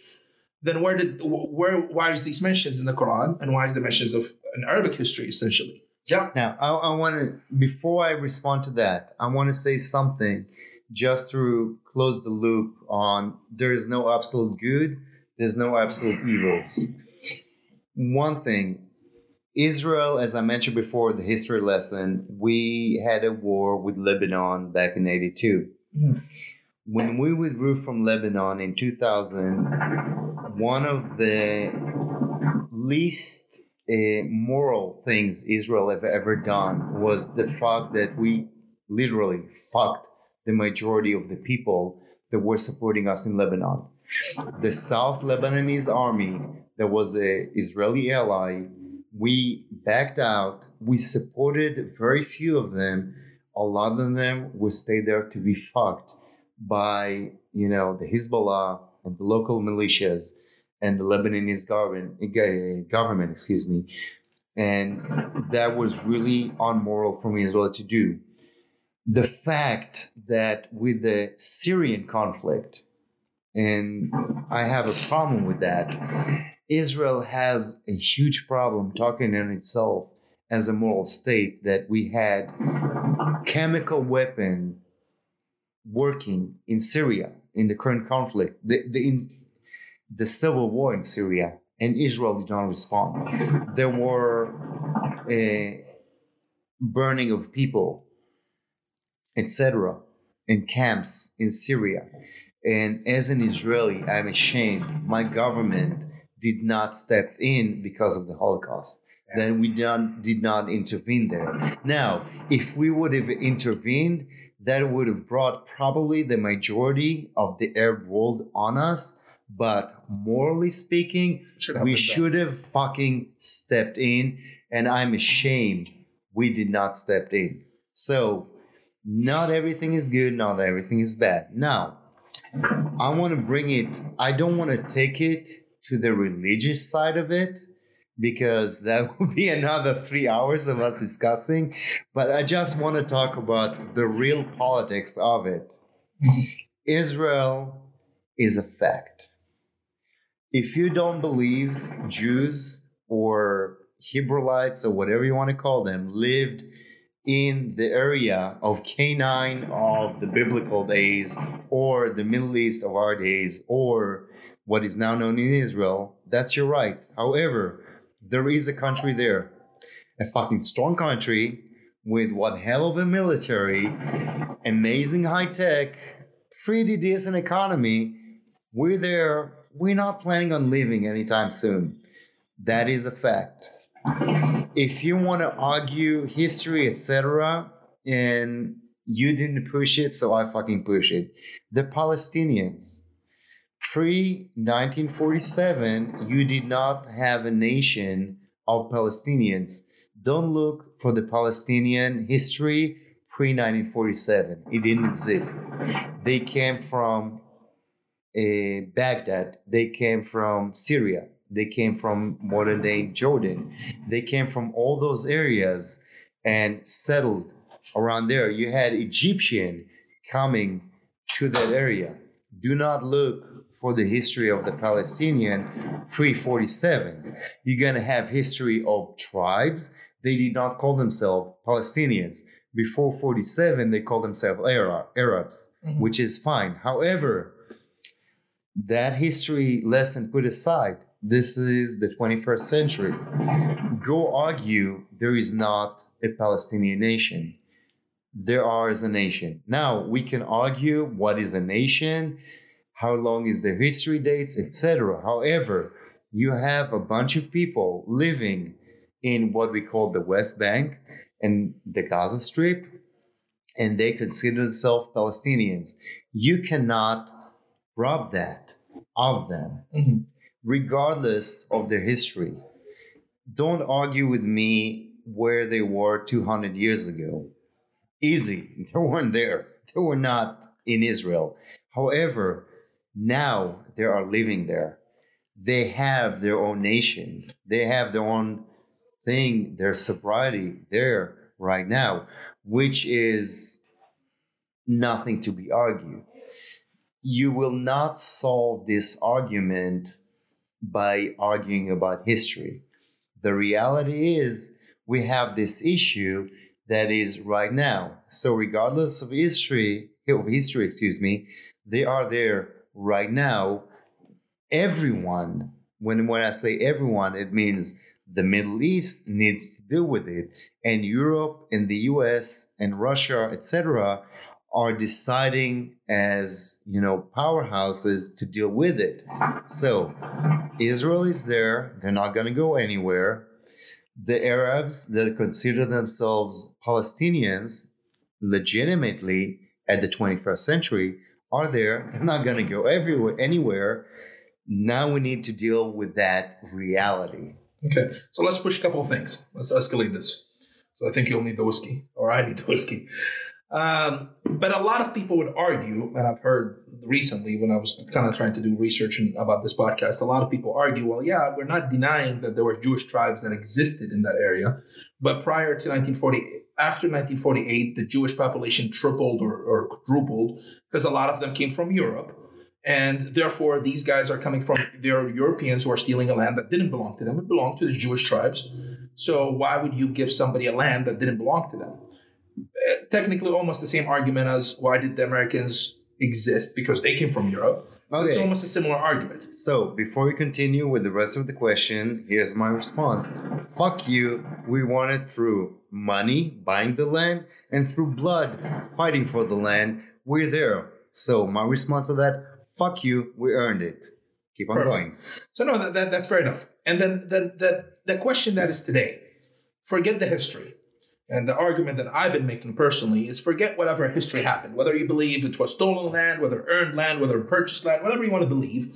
then where did where why is these mentions in the Quran and why is the mentions of an Arabic history essentially? Yeah. Now, I, I want to, before I respond to that, I want to say something just to close the loop on there is no absolute good, there's no absolute evils. One thing, Israel, as I mentioned before, the history lesson, we had a war with Lebanon back in 82. Mhm. When we withdrew from Lebanon in 2000, one of the least uh, moral things Israel have ever done was the fact that we literally fucked the majority of the people that were supporting us in Lebanon. The South Lebanese army that was an Israeli ally, we backed out. We supported very few of them. A lot of them would stay there to be fucked by, you know, the Hezbollah and the local militias and the Lebanese government, eh, government, excuse me, and that was really unmoral for Israel to do. The fact that with the Syrian conflict, and I have a problem with that, Israel has a huge problem talking in itself as a moral state that we had chemical weapon working in Syria in the current conflict. The, the, in, the civil war in Syria, and Israel did not respond. There were a burning of people, etc., in camps in Syria. And as an Israeli, I'm ashamed. My government did not step in because of the Holocaust. Then we done, did not intervene there. Now, if we would have intervened, that would have brought probably the majority of the Arab world on us. But morally speaking, Should we should have fucking stepped in. And I'm ashamed we did not step in. So, not everything is good, not everything is bad. Now, I want to bring it, I don't want to take it to the religious side of it because that would be another three hours of us discussing. But I just want to talk about the real politics of it. Israel is a fact. If you don't believe Jews or Hebraites or whatever you want to call them lived in the area of Canaan of the biblical days or the Middle East of our days or what is now known in Israel, that's your right. However, there is a country there, a fucking strong country with one hell of a military, amazing high tech, pretty decent economy We're there. We're not planning on leaving anytime soon. That is a fact. If you want to argue history, etc., and you didn't push it, so I fucking push it. The Palestinians, pre 1947, you did not have a nation of Palestinians. Don't look for the Palestinian history pre 1947. It didn't exist. They came from uh, Baghdad, they came from Syria, they came from modern day Jordan, they came from all those areas and settled around there. You had Egyptian coming to that area. Do not look for the history of the Palestinian pre 47. You're going to have history of tribes. They did not call themselves Palestinians. Before 47, they called themselves Arabs, mm-hmm. which is fine. However, that history lesson put aside, this is the 21st century. Go argue there is not a Palestinian nation. There are as a nation. Now we can argue what is a nation, how long is their history dates, etc. However, you have a bunch of people living in what we call the West Bank and the Gaza Strip, and they consider themselves Palestinians. You cannot rob that of them, mm-hmm. regardless of their history. Don't argue with me where they were 200 years ago. Easy. They weren't there. They were not in Israel. However, now they are living there. They have their own nation. They have their own thing, their sobriety there right now, which is nothing to be argued. You will not solve this argument by arguing about history. The reality is we have this issue that is right now. So regardless of history, of history, excuse me, they are there right now, everyone, when, when I say everyone, it means the Middle East needs to deal with it. And Europe and the US and Russia, etc., are deciding as you know powerhouses to deal with it. So Israel is there, they're not gonna go anywhere. The Arabs that consider themselves Palestinians legitimately at the 21st century are there. They're not going to go everywhere, anywhere. Now we need to deal with that reality. Okay, so let's push a couple of things. Let's escalate this. So I think you'll need the whiskey, or I need the whiskey. Um, but a lot of people would argue, and I've heard recently when I was kind of trying to do research about this podcast, a lot of people argue, well, yeah, we're not denying that there were Jewish tribes that existed in that area, but prior to 1948, after 1948, the Jewish population tripled or, or quadrupled because a lot of them came from Europe. And therefore, these guys are coming from, they're Europeans who are stealing a land that didn't belong to them. It belonged to the Jewish tribes. So why would you give somebody a land that didn't belong to them? Technically, almost the same argument as why did the Americans exist? Because they came from Europe. So okay. it's almost a similar argument. So before we continue with the rest of the question, here's my response. Fuck you. We won it through money, buying the land, and through blood, fighting for the land. We're there. So my response to that, fuck you. We earned it. Keep on Perfect. going. So no, that, that, that's fair enough. And then the, the, the question that is today, forget the history. And the argument that I've been making personally is forget whatever history happened, whether you believe it was stolen land, whether earned land, whether purchased land, whatever you want to believe.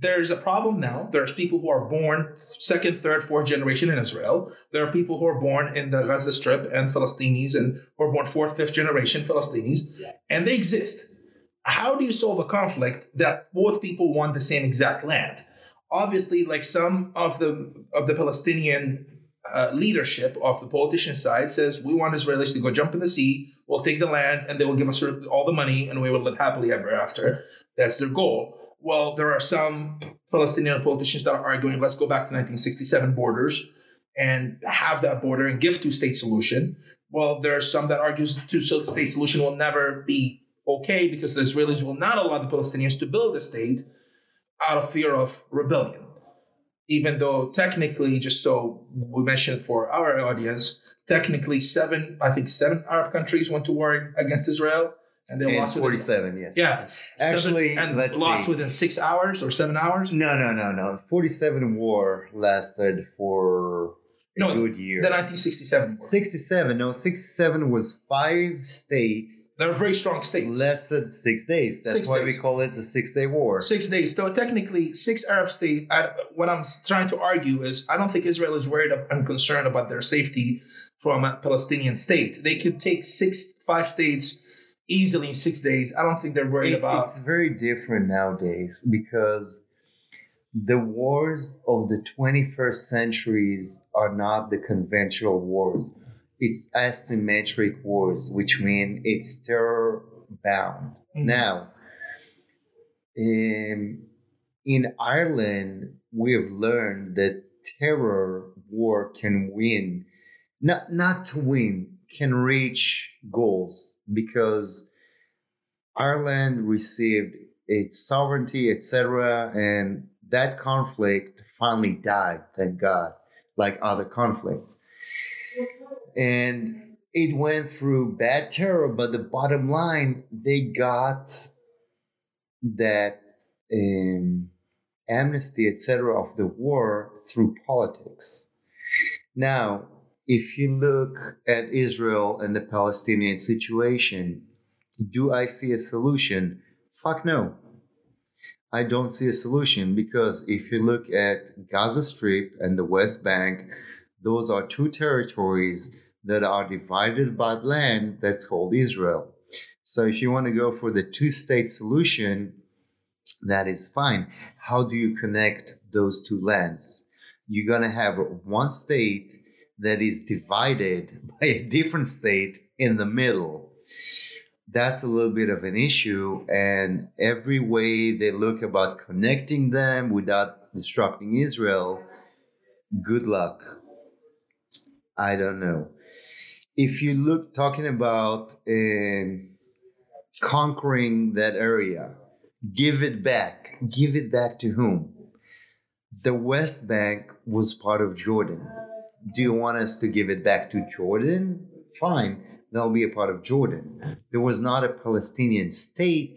There's a problem now. There's people who are born second, third, fourth generation in Israel. There are people who are born in the Gaza Strip and Philistines and who are born fourth, fifth generation Philistines, and they exist. How do you solve a conflict that both people want the same exact land? Obviously, like some of the of the Palestinian uh, leadership of the politician side says we want Israelis to go jump in the sea, we'll take the land, and they will give us all the money, and we will live happily ever after. That's their goal. Well, there are some Palestinian politicians that are arguing, let's go back to 1967 borders and have that border and give two-state solution. Well, there are some that argues two-state solution will never be okay because the Israelis will not allow the Palestinians to build a state out of fear of rebellion even though technically, just so we mentioned for our audience, technically seven, I think seven Arab countries went to war against Israel. and they And lost within- 47, yes. Yeah, Actually, seven, and let's lost see. within six hours or seven hours. No, no, no, no. 47 war lasted for No, good year. The 1967. war. 67, no, 67 was five states They're very strong states. less than six days. That's Six why days. we call it the six day war. Six days. So technically, six Arab states. I, what I'm trying to argue is, I don't think Israel is worried and concerned about their safety from a Palestinian state. They could take six, five states easily in six days. I don't think they're worried It- about. it's very different nowadays because the wars of the 21st centuries are not the conventional wars. It's asymmetric wars, which mean it's terror bound. Mhm. Now, in, in Ireland, we have learned that terror war can win, not not to win, can reach goals because Ireland received its sovereignty, etc., and that conflict finally died. Thank God, like other conflicts, and it went through bad terror. But the bottom line, they got that um, amnesty, etc., of the war through politics. Now, if you look at Israel and the Palestinian situation, do I see a solution? Fuck no. I don't see a solution because if you look at Gaza Strip and the West Bank, those are two territories that are divided by land that's called Israel. So if you want to go for the two state solution, that is fine. How do you connect those two lands? You're going to have one state that is divided by a different state in the middle. That's a little bit of an issue. And every way they look about connecting them without disrupting Israel, good luck. I don't know. If you look talking about um, conquering that area, give it back. Give it back to whom? The West Bank was part of Jordan. Do you want us to give it back to Jordan? Fine, that'll be a part of Jordan. There was not a Palestinian state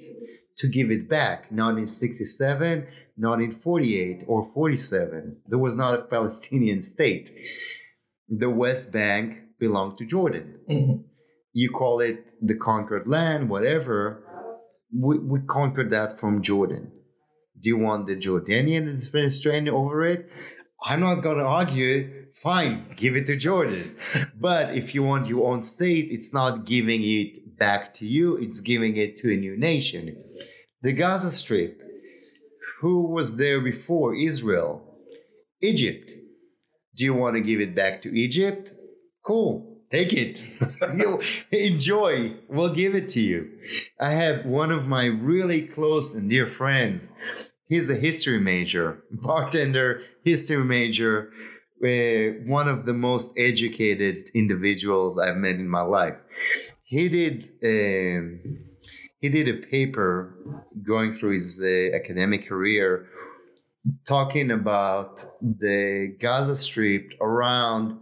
to give it back, not in 67, not in 48 or 47. There was not a Palestinian state. The West Bank belonged to Jordan Mhm. you call it the conquered land, whatever. We, we conquered that from Jordan. Do you want the Jordanian administration over it? I'm not going to argue. Fine, give it to Jordan. but if you want your own state, it's not giving it back to you, it's giving it to a new nation. The Gaza Strip, who was there before Israel? Egypt. Do you want to give it back to Egypt? Cool. Take it. You'll enjoy. We'll give it to you. I have one of my really close and dear friends. He's a history major, bartender, history major, uh, one of the most educated individuals I've met in my life. He did. Um, he did a paper going through his uh, academic career talking about the Gaza Strip around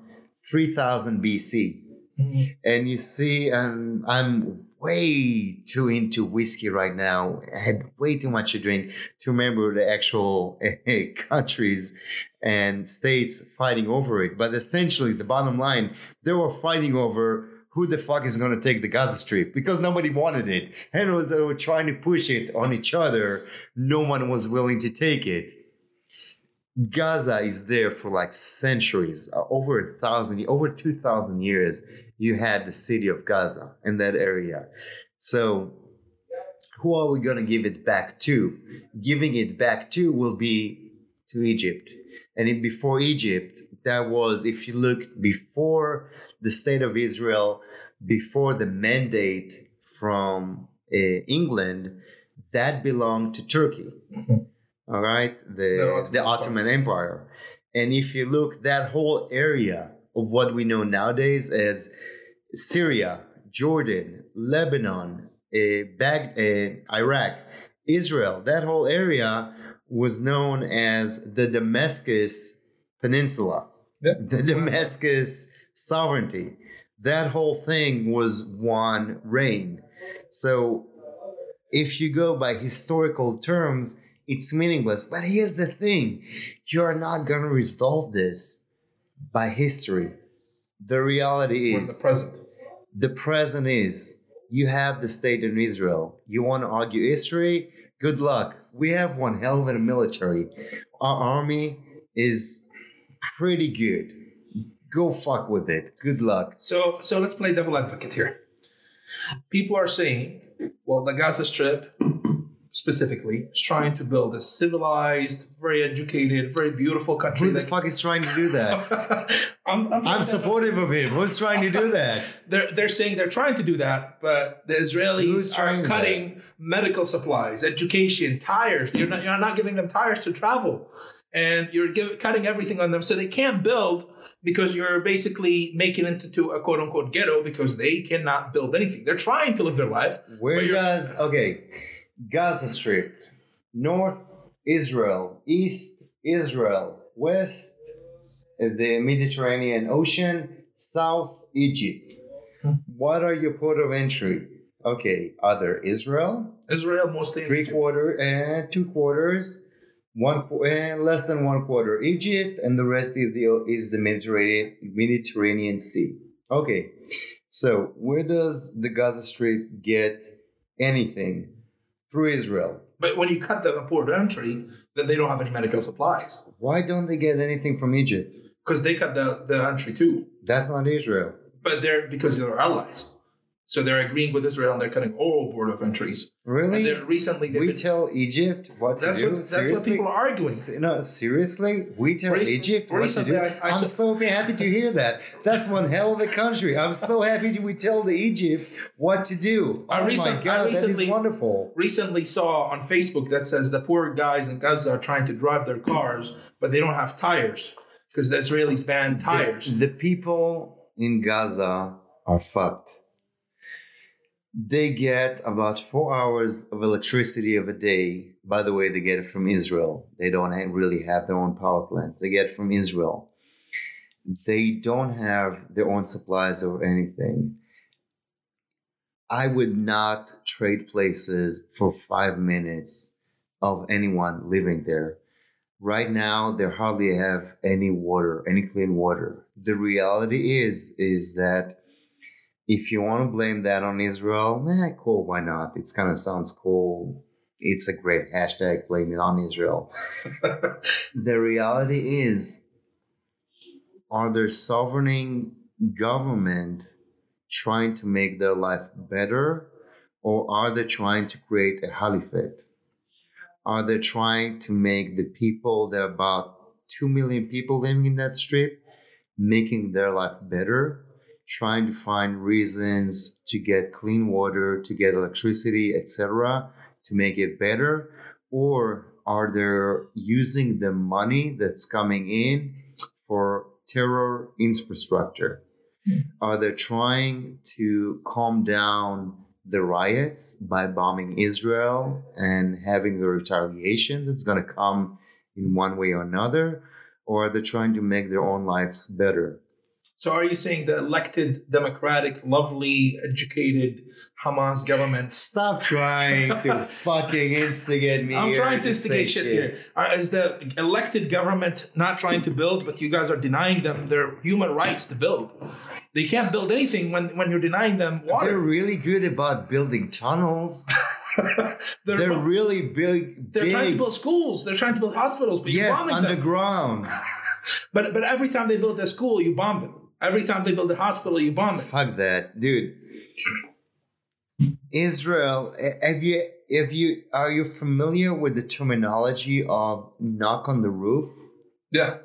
3000 BC. Mhm. And you see, and I'm way too into whiskey right now. I had way too much to drink to remember the actual countries and states fighting over it. But essentially, the bottom line, they were fighting over who the fuck is going to take the Gaza Strip because nobody wanted it. And they were trying to push it on each other. No one was willing to take it. Gaza is there for like centuries, over a thousand, over 2,000 years. You had the city of Gaza in that area. So, who are we going to give it back to? Giving it back to will be to Egypt. And in, before Egypt, that was, if you look before the state of Israel, before the mandate from uh, England, that belonged to Turkey. All right, the Ottoman the Ottoman Empire. And if you look, that whole area of what we know nowadays as Syria, Jordan, Lebanon, uh, Bag- uh, Iraq, Israel, that whole area was known as the Damascus Peninsula, Yeah. the Damascus sovereignty. That whole thing was one reign. So if you go by historical terms, it's meaningless. But here's the thing you are not going to resolve this by history. The reality Or the is, present. the present is, you have the state in Israel. You want to argue history? Good luck. We have one hell of a military. Our army is pretty good. Go fuck with it. Good luck. So so let's play devil advocate here. People are saying, well, the Gaza Strip specifically is trying to build a civilized, very educated, very beautiful country. Who the fuck is trying to do that? I'm, I'm, I'm to- supportive of him. Who's trying to do that? They're they're saying they're trying to do that, but the Israelis are that? cutting medical supplies, education, tires. You're not you're not giving them tires to travel, and you're give, cutting everything on them, so they can't build because you're basically making it into a quote unquote ghetto because they cannot build anything. They're trying to live their life. Where does okay? Gaza Strip, North Israel, East Israel, West uh, the Mediterranean Ocean, South Egypt. What are your port of entry? Okay, other Israel, Israel mostly three quarter and two quarters, one eh, less than one quarter Egypt, and the rest is the is the Mediterranean Mediterranean Sea. Okay, so where does the Gaza Strip get anything through Israel? But when you cut the port of entry, then they don't have any medical supplies Why don't they get anything from Egypt? because they cut the, the entry too. That's not Israel. But they're because they're allies, so they're agreeing with Israel and they're cutting all port of entries. Really? recently We been, tell Egypt what to that's do. what that's Seriously? what people are arguing. No, seriously, we tell Recent- Egypt what to do. I- I I'm so happy to hear that. That's one hell of a country. I'm so happy we tell the Egypt what to do. I oh recent- my I god, that recently- is wonderful. Recently saw on Facebook that says the poor guys in Gaza are trying to drive their cars, but they don't have tires because the Israelis banned tires. The, the people in Gaza are fucked. They get about four hours of electricity of a day. By the way, they get it from Israel. They don't really have their own power plants. They get from Israel. They don't have their own supplies or anything. I would not trade places for five minutes of anyone living there. Right now, they hardly have any water, any clean water. The reality is, is that if you want to blame that on Israel, eh, cool, why not? It's kind of sounds cool. It's a great hashtag, blame it on Israel. the reality is, are their sovereign government trying to make their life better, or are they trying to create a caliphate? Are they trying to make the people, there are about 2 million people living in that strip, making their life better, trying to find reasons to get clean water, to get electricity, etc., to make it better? Or are they using the money that's coming in for terror infrastructure? Hmm. Are they trying to calm down the riots by bombing Israel and having the retaliation that's going to come in one way or another? Or are they trying to make their own lives better? So are you saying the elected, democratic, lovely, educated Hamas government? Stop trying to fucking instigate me. I'm trying to instigate shit here. Are- Is the elected government not trying to build, but you guys are denying them their human rights to build? They can't build anything when, when you're denying them They're really good about building tunnels. they're They're really big. they're big. trying to build schools. They're trying to build hospitals, but Yes, them. underground. But but every time they build a school, you bomb them. Every time they build a hospital, you bomb it. Fuck that, dude. Israel, have you have you are you familiar with the terminology of knock on the roof? Yeah.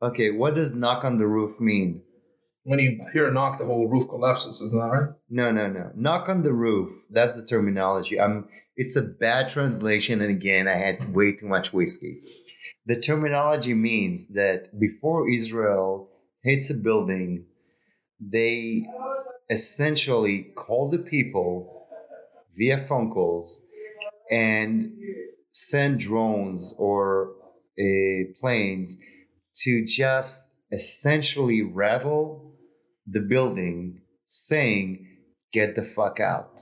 Okay, what does knock on the roof mean? When you hear a knock, the whole roof collapses. Isn't that right? No, no, no. Knock on the roof. That's the terminology. I'm it's a bad translation and again I had way too much whiskey. The terminology means that before Israel hits a building, they essentially call the people via phone calls and send drones or uh, planes to just essentially rattle the building saying, get the fuck out.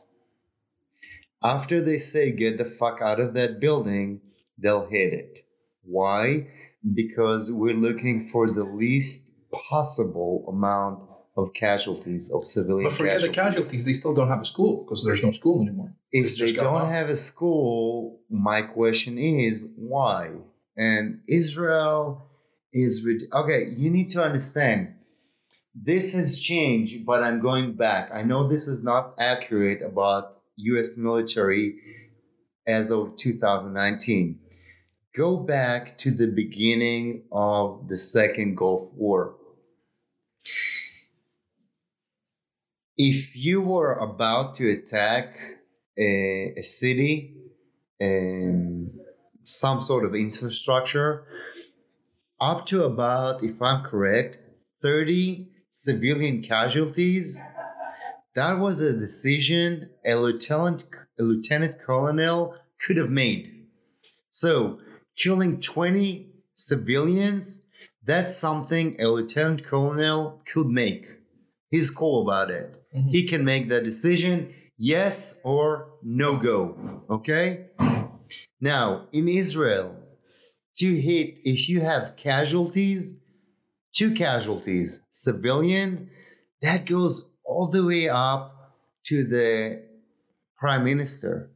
After they say get the fuck out of that building, they'll hit it. Why? Because we're looking for the least possible amount of casualties of civilian But forget the casualties; they still don't have a school because there's no school anymore. if It's they don't have a school, my question is why? And Israel is rid- okay. You need to understand this has changed, but I'm going back. I know this is not accurate about U.S. military as of 2019. Go back to the beginning of the Second Gulf War. If you were about to attack a, a city and some sort of infrastructure, up to about, if I'm correct, 30 civilian casualties. That was a decision a lieutenant, a lieutenant colonel could have made. So, killing 20 civilians, that's something a lieutenant colonel could make. He's cool about it. Mhm. He can make that decision, yes or no go. Okay? Now, in Israel, to hit, if you have casualties, two casualties, civilian, that goes all the way up to the prime minister.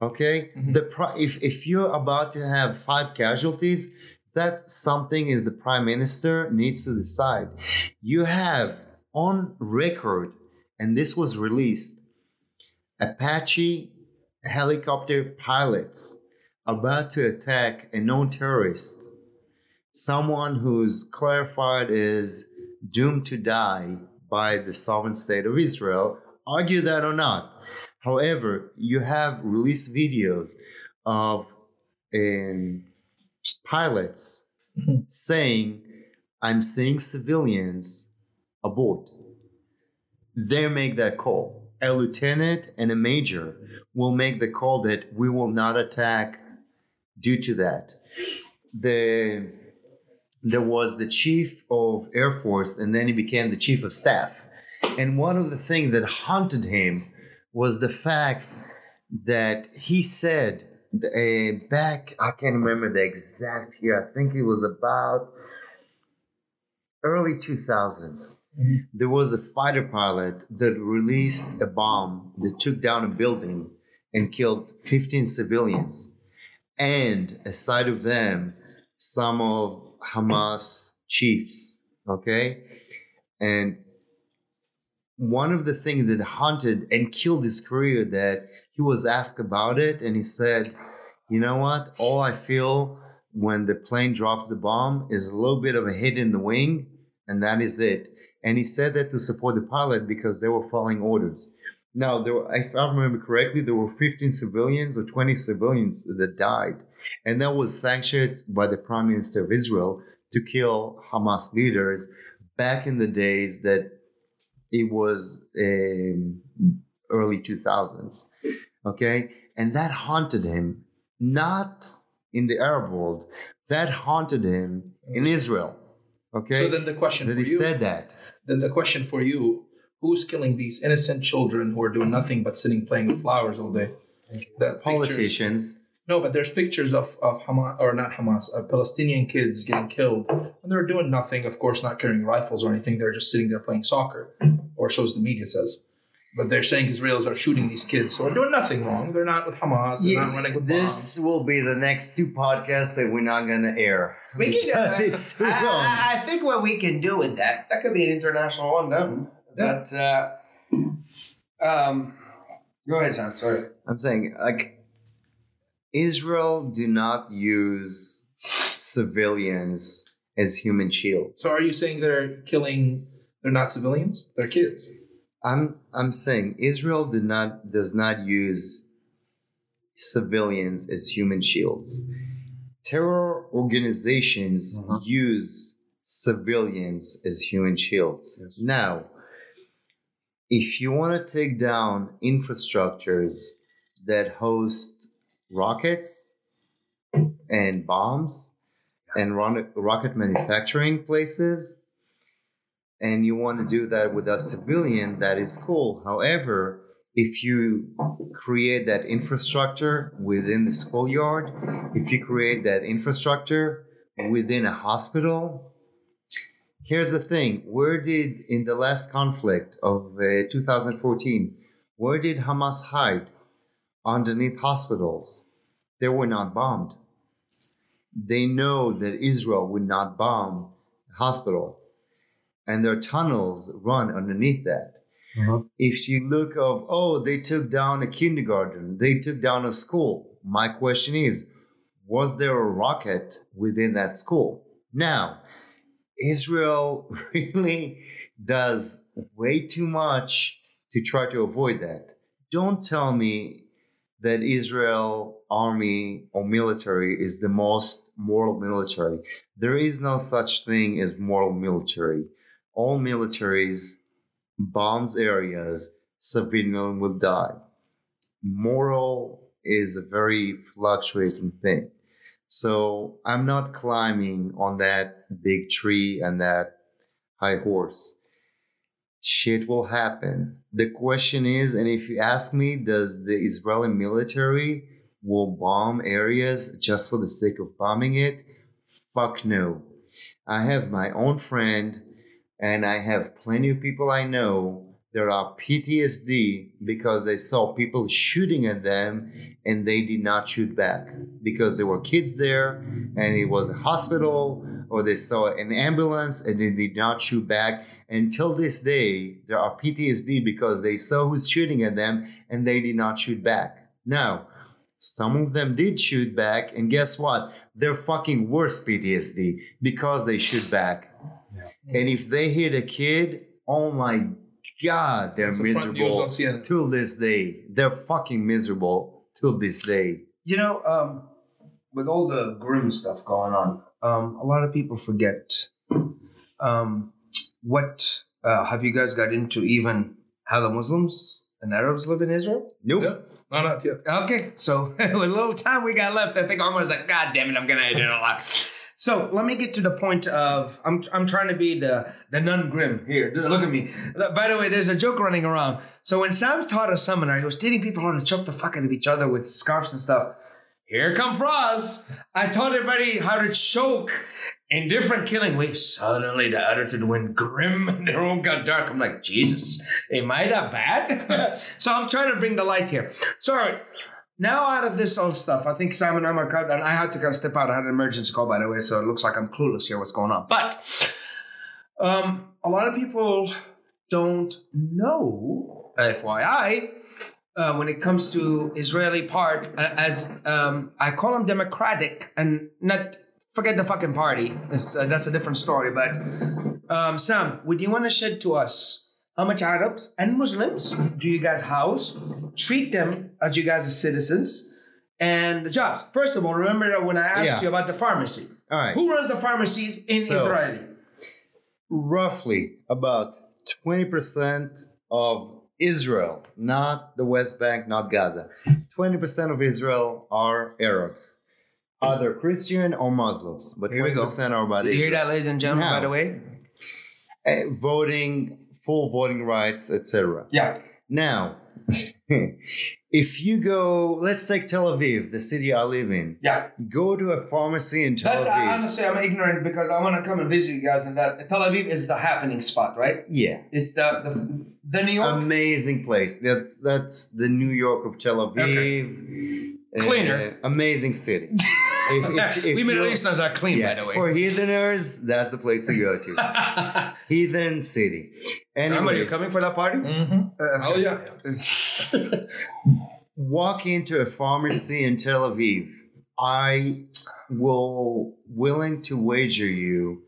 Okay? Mhm. The pri- if, if you're about to have five casualties, that something is the prime minister needs to decide. You have on record, and this was released, Apache helicopter pilots about to attack a known terrorist, someone who's clarified is doomed to die by the sovereign state of Israel, argue that or not. However, you have released videos of um, pilots Mhm. saying, I'm seeing civilians aboard. They make that call. A lieutenant and a major will make the call that we will not attack due to that. The there was the chief of Air Force, and then he became the chief of staff. And one of the things that haunted him was the fact that he said uh, back, I can't remember the exact year, I think it was about early 2000s. Mhm. There was a fighter pilot that released a bomb that took down a building and killed 15 civilians. And aside of them, some of Hamas chiefs. Okay. And one of the things that haunted and killed his career that he was asked about it and he said, you know what? All I feel when the plane drops the bomb is a little bit of a hit in the wing, and that is it. And he said that to support the pilot because they were following orders. Now, there were, if I remember correctly, there were 15 civilians or 20 civilians that died. And that was sanctioned by the Prime Minister of Israel to kill Hamas leaders back in the days that it was um, early 2000s. Okay. And that haunted him, not in the Arab world, that haunted him in Israel. Okay. So then the question that for he you, said that. then the question for you, who's killing these innocent children who are doing nothing but sitting playing with flowers all day? That pictures- Politicians. No, but there's pictures of, of Hamas, or not Hamas, of Palestinian kids getting killed. And they're doing nothing, of course, not carrying rifles or anything. They're just sitting there playing soccer, or so the media says. But they're saying Israelis are shooting these kids, so they're doing nothing wrong. They're not with Hamas, they're not running with this will be the next two podcasts that we're not going to air. We can, Because uh, it's too I, long. I, I think what we can do with that, that could be an international one done. Yeah. But, uh, um, go ahead, Sam. Sorry. I'm saying, like, Israel do not use civilians as human shields. So are you saying they're killing, they're not civilians? They're kids. I'm I'm saying Israel did not does not use civilians as human shields. Terror organizations Uh-huh. use civilians as human shields. Yes. Now, if you want to take down infrastructures that host rockets and bombs and rocket manufacturing places, and you want to do that with a civilian, that is cool. However, if you create that infrastructure within the schoolyard, if you create that infrastructure within a hospital, here's the thing where did, in the last conflict of uh, 2014, where did Hamas hide? Underneath hospitals. They were not bombed. They know that Israel would not bomb hospital, and their tunnels run underneath that. Uh-huh. If you look of oh they took down a kindergarten they took down a school my question is was there a rocket within that school? Now israel really does way too much to try to avoid that. Don't tell me that israel army or military is the most moral military. There is no such thing as moral military all militaries bombs areas, civilian will die. Moral is a very fluctuating thing. So I'm not climbing on that big tree and that high horse. Shit will happen. The question is, and if you ask me, does the Israeli military will bomb areas just for the sake of bombing it? Fuck no. I have my own friend and I have plenty of people I know that are PTSD because they saw people shooting at them and they did not shoot back because there were kids there and it was a hospital or they saw an ambulance and they did not shoot back. Until this day, there are PTSD because they saw who's shooting at them and they did not shoot back. Now, some of them did shoot back, and guess what? They're fucking worse PTSD because they shoot back. And if they hit a kid, oh my god, they're That's the front news miserable till this day. They're fucking miserable till this day. You know, um, with all the grim stuff going on, um, a lot of people forget um, what uh, have you guys got into even how the Muslims and Arabs live in Israel? Nope. Yeah. No, not yet. Okay, so with a little time we got left, I think Omar's like, God damn it, I'm gonna edit a lot. So let me get to the point of I'm I'm trying to be the the nun grim here. Look at me. By the way, there's a joke running around. So when Sam taught a seminar, he was teaching people how to choke the fuck out of each other with scarves and stuff. Here come Faraz. I taught everybody how to choke in different killing ways. Suddenly the attitude went grim and the room got dark. I'm like, Jesus, am I that bad? so I'm trying to bring the light here. Sorry. Now out of this old stuff, I think Simon and I are cut, and I had to kind of step out. I had an emergency call, by the way, so it looks like I'm clueless here. What's going on? But um, a lot of people don't know, FYI, uh, when it comes to Israeli part, uh, as um, I call them democratic, and not forget the fucking party. Uh, that's a different story. But um, Sam, would you want to shed to us how much Arabs and Muslims do you guys house? Treat them as you guys as citizens. And the jobs. First of all, remember that when I asked Yeah. you about the pharmacy. All right. Who runs the pharmacies in So- Israel? Roughly about 20% of Israel, not the West Bank, not Gaza. 20% of Israel are Arabs, either Christian or Muslims, but Here we go. 20% are about Did you hear that, ladies and gentlemen, by the way? Eh, voting, full voting rights, etc. Yeah. Now, if you go, let's take Tel Aviv, the city I live in. Yeah. Go to a pharmacy in Tel That's Aviv. I, honestly I'm ignorant because I want to come and visit you guys and that Tel Aviv is the happening spot, right? yeah. It's the the, the New York Amazing place. That's that's the New York of Tel Aviv. Uh, Cleaner. amazing city. If- if- if we Middle you're- Easterns are clean, yeah, by the way. For heatheners, that's the place to go to. Heathen city. Remember, you coming for that party? Mm-hmm. Uh, Oh yeah. yeah. walk into a pharmacy in Tel Aviv. I will willing to wager you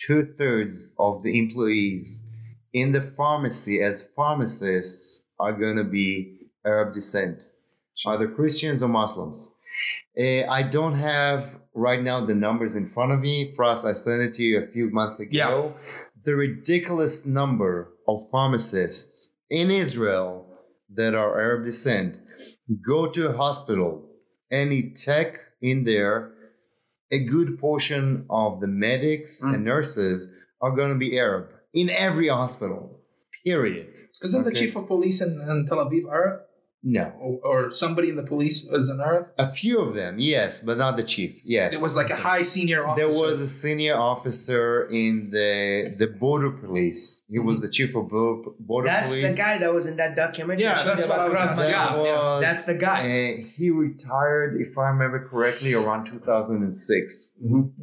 two thirds of the employees in the pharmacy as pharmacists are going to be Arab descent, either Christians or Muslims. Uh, I don't have right now the numbers in front of me. Frost, I sent it to you a few months ago. Yeah. The ridiculous number of pharmacists in Israel that are Arab descent go to a hospital, any tech in there, a good portion of the medics Mm. and nurses are going to be Arab in every hospital. Period. Isn't the chief of police in, in Tel Aviv Arab? No. Or, or somebody in the police is an Arab? A few of them, yes, but not the chief. Yes. It was like a high senior officer. There was a senior officer in the the border police. He was the chief of bo- border That's police. That's the guy that was in that documentary. Yeah, that's about what I was asking. Maga. That was, That's the guy. uh, he retired, if I remember correctly, around 2006.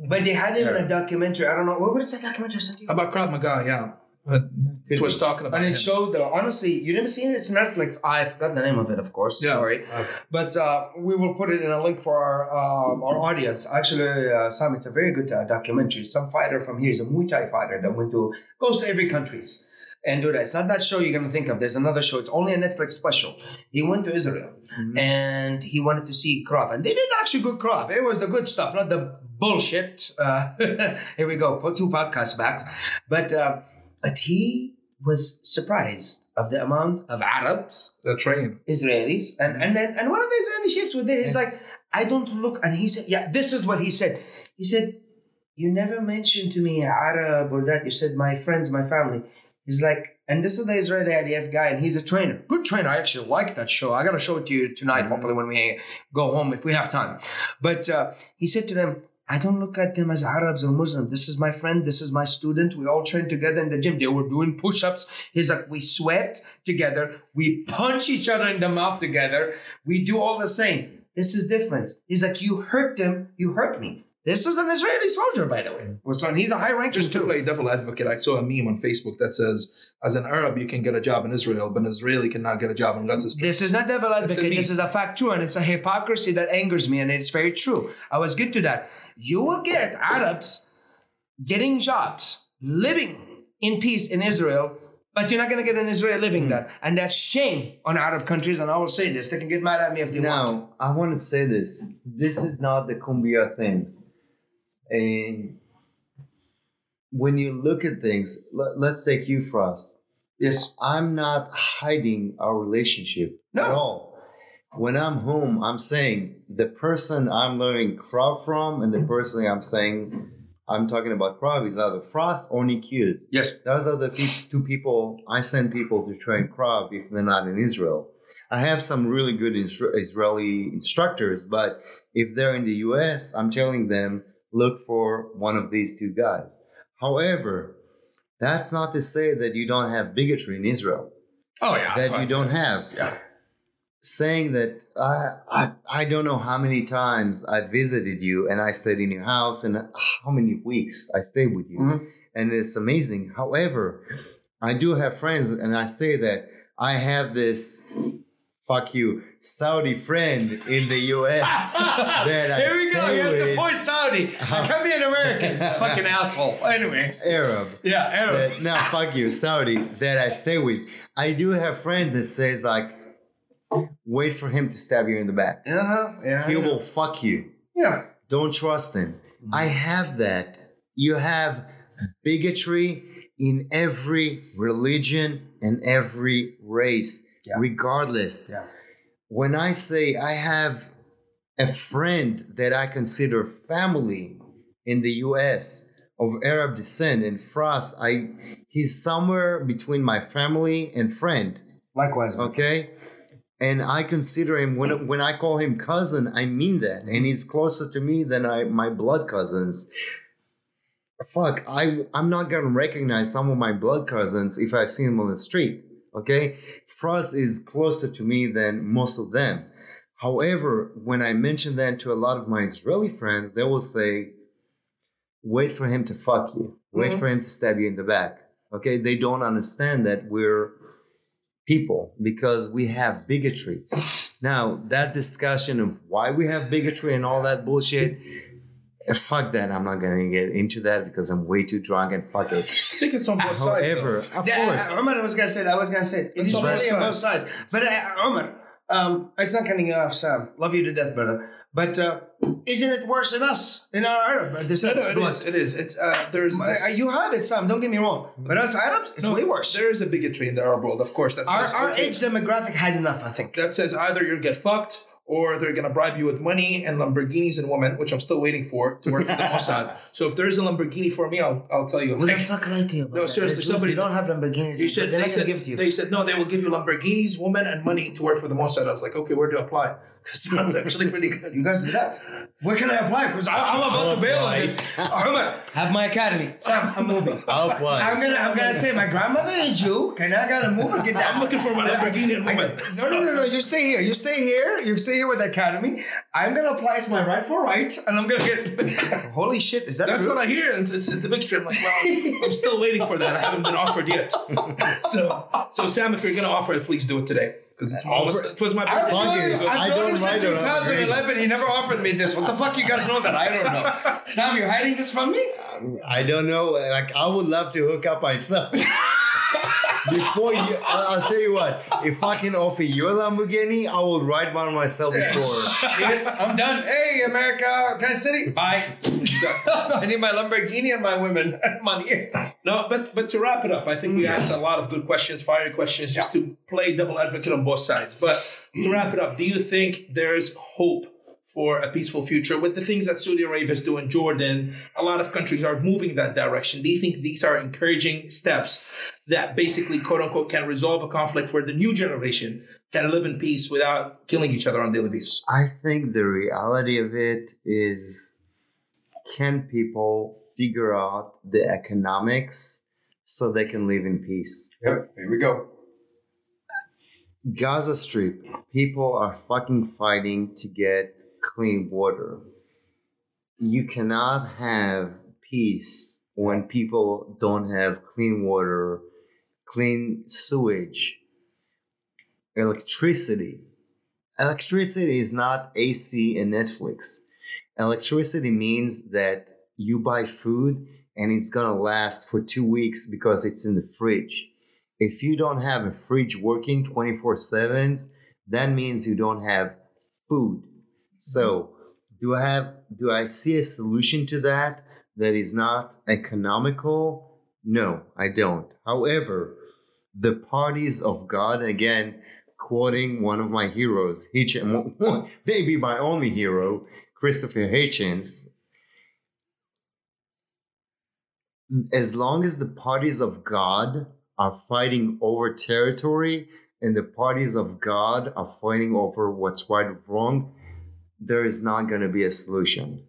But they had him in a documentary. I don't know. What what is that documentary? I sent you? About Krav Maga, yeah. But It was talking about And it him. showed the honestly, you never seen it. It's Netflix. I forgot the name of it, of course. Yeah. Sorry, okay. but uh, we will put it in a link for our um, our audience. Actually, uh, Sam, it's a very good uh, documentary. Some fighter from here is a Muay Thai fighter that went to goes to every countries and do that. It's not that show you're gonna think of. There's another show. It's only a Netflix special. He went to Israel and he wanted to see Krav, and they did actually good Krav. It was the good stuff, not the bullshit. Uh, here we go. Put two podcasts back, but uh, but he was surprised of the amount of Arabs, The train. Israelis, and and then and one of the Israeli chiefs was there. He's like, I don't look, and he said, yeah, this is what he said. He said, you never mentioned to me Arab or that. You said my friends, my family. He's like, and this is the Israeli IDF guy, and he's a trainer. Good trainer. I actually like that show. I gotta show it to you tonight, hopefully when we go home if we have time. But uh, he said to them, I don't look at them as Arabs or Muslims. This is my friend. This is my student. We all train together in the gym. They were doing push-ups. He's like, we sweat together. We punch each other in the mouth together. We do all the same. This is different. He's like, you hurt them. You hurt me. This is an Israeli soldier, by the way. Well, son, he's a high ranking Just to play devil advocate, I saw a meme on Facebook that says, as an Arab, you can get a job in Israel, but an Israeli cannot get a job in Gaza Strip. This is not devil advocate. This is a fact too. and it's a hypocrisy that angers me, and it's very true. I was good to that. You will get Arabs getting jobs, living in peace in Israel, but you're not going to get an Israel living hmm. that, and that's shame on Arab countries. And I will say this: they can get mad at me if they want. Now, I want to say this. This is not the Kumbaya things. And when you look at things, let, let's take you Faraz. Yes. I'm not hiding our relationship No. at all. When I'm home, I'm saying the person I'm learning Krav from and the person I'm saying I'm talking about Krav is either Frost or Nikyud. Yes. Those are the pe- two people I send people to train Krav if they're not in Israel. I have some really good Isra- Israeli instructors, but if they're in the US, I'm telling them look for one of these two guys. However, that's not to say that you don't have bigotry in Israel. Oh yeah. that you don't have. Yeah. Saying that I, I I don't know how many times I visited you and I stayed in your house and how many weeks I stayed with you. Mhm. And it's amazing. However, I do have friends and I say that I have this fuck you Saudi friend in the US that I Here we go. You have to point Saudi. I can be an American. Fucking asshole. Anyway. Arab. Yeah. Arab. That, no, fuck you, Saudi, that I stay with. I do have friends that says like, wait for him to stab you in the back. Uh huh. Yeah. He will fuck you. Yeah. Don't trust him. Mm-hmm. I have that. You have bigotry in every religion and every race, Yeah. regardless. Yeah. When I say I have a friend that I consider family in the US of Arab descent and Frost, I he's somewhere between my family and friend. Likewise. Okay. And I consider him when when I call him cousin, I mean that, and he's closer to me than I my blood cousins. Fuck, I I'm not gonna recognize some of my blood cousins if I see them on the street. Okay, Frost is closer to me than most of them. However, when I mention that to a lot of my Israeli friends, they will say, "Wait for him to fuck you. Wait Mhm. for him to stab you in the back." Okay, they don't understand that we're people because we have bigotry. Now, that discussion of why we have bigotry and all that bullshit, eh, fuck that. I'm not going to get into that because I'm way too drunk and fuck it. I think it's on both sides. However, of course. Omar, I was gonna say. I was gonna say. It It's is on really on both sides. But uh, Omar, um, it's not cutting you off, Sam. Love you to death, brother. But uh, isn't it worse than us in our Arab No, descent? no, it blood? is. It is. It's uh, there's. Uh, this- you have it, Sam. Don't get me wrong. But us Arabs, it's no, way worse. There is a bigotry in the Arab world, of course. That's Our, our age demographic had enough, I think. that says either you get fucked or they're going to bribe you with money and Lamborghinis and women, which I'm still waiting for to work for the Mossad. So if there's a Lamborghini for me, I'll, I'll tell you. Who the fuck lied to you about No, that? seriously, The somebody- They don't have Lamborghinis. They said, they're they, not said, gonna give it to you. they said, no, they will give you Lamborghinis, women, and money to work for the Mossad. I was like, okay, where do I apply? Because sounds actually pretty good. You guys do that? Where can I apply? Because I'm about to oh, bail on this. Oh, Ahmed, have my academy. Sam, I'm moving. I'll apply. I'm gonna, I'm gonna say my grandmother is you. Can I gotta move and get that? I'm looking for my Lamborghini and women. No, no, no, no. You stay here. You stay here. You stay here with the academy. I'm gonna apply to my rightful right, and I'm gonna get. Holy shit! Is that That's true? what I hear. And it's, it's, it's the big trip. I'm like, well, I'm still waiting for that. I haven't been offered yet. So, so Sam, if you're going to offer it, please do it today. Because it's almost, it was my I've birthday. known Fuck him, it. I've I known don't him write since it 2011. He never offered me this. What the fuck you guys know that I don't know? Sam, you're hiding this from me? I don't know. Like I would love to hook up myself. Before you, I'll, I'll tell you what. If I can offer you a Lamborghini, I will ride one myself before. Shit, I'm done. Hey, America, Kansas City. Bye. I need my Lamborghini and my women money. No, but but to wrap it up, I think we asked a lot of good questions, fiery questions, just to play double advocate on both sides. But to wrap it up, do you think there's hope for a peaceful future with the things that Saudi Arabia is doing, Jordan? A lot of countries are moving that direction. Do you think these are encouraging steps that basically, quote unquote, can resolve a conflict where the new generation can live in peace without killing each other on a daily basis? I think the reality of it is can people figure out the economics so they can live in peace? Yep, here we go. Gaza Strip, people are fucking fighting to get clean water. You cannot have peace when people don't have clean water, clean sewage, electricity. Electricity is not AC and Netflix. Electricity means that you buy food and it's gonna last for two weeks because it's in the fridge. If you don't have a fridge working 24 7, that means you don't have food. So, do I have do I see a solution to that that is not economical? No, I don't. However, the parties of God, again, quoting one of my heroes, Hitch, maybe my only hero, Christopher Hitchens. As long as the parties of God are fighting over territory and the parties of God are fighting over what's right or wrong, there is not going to be a solution.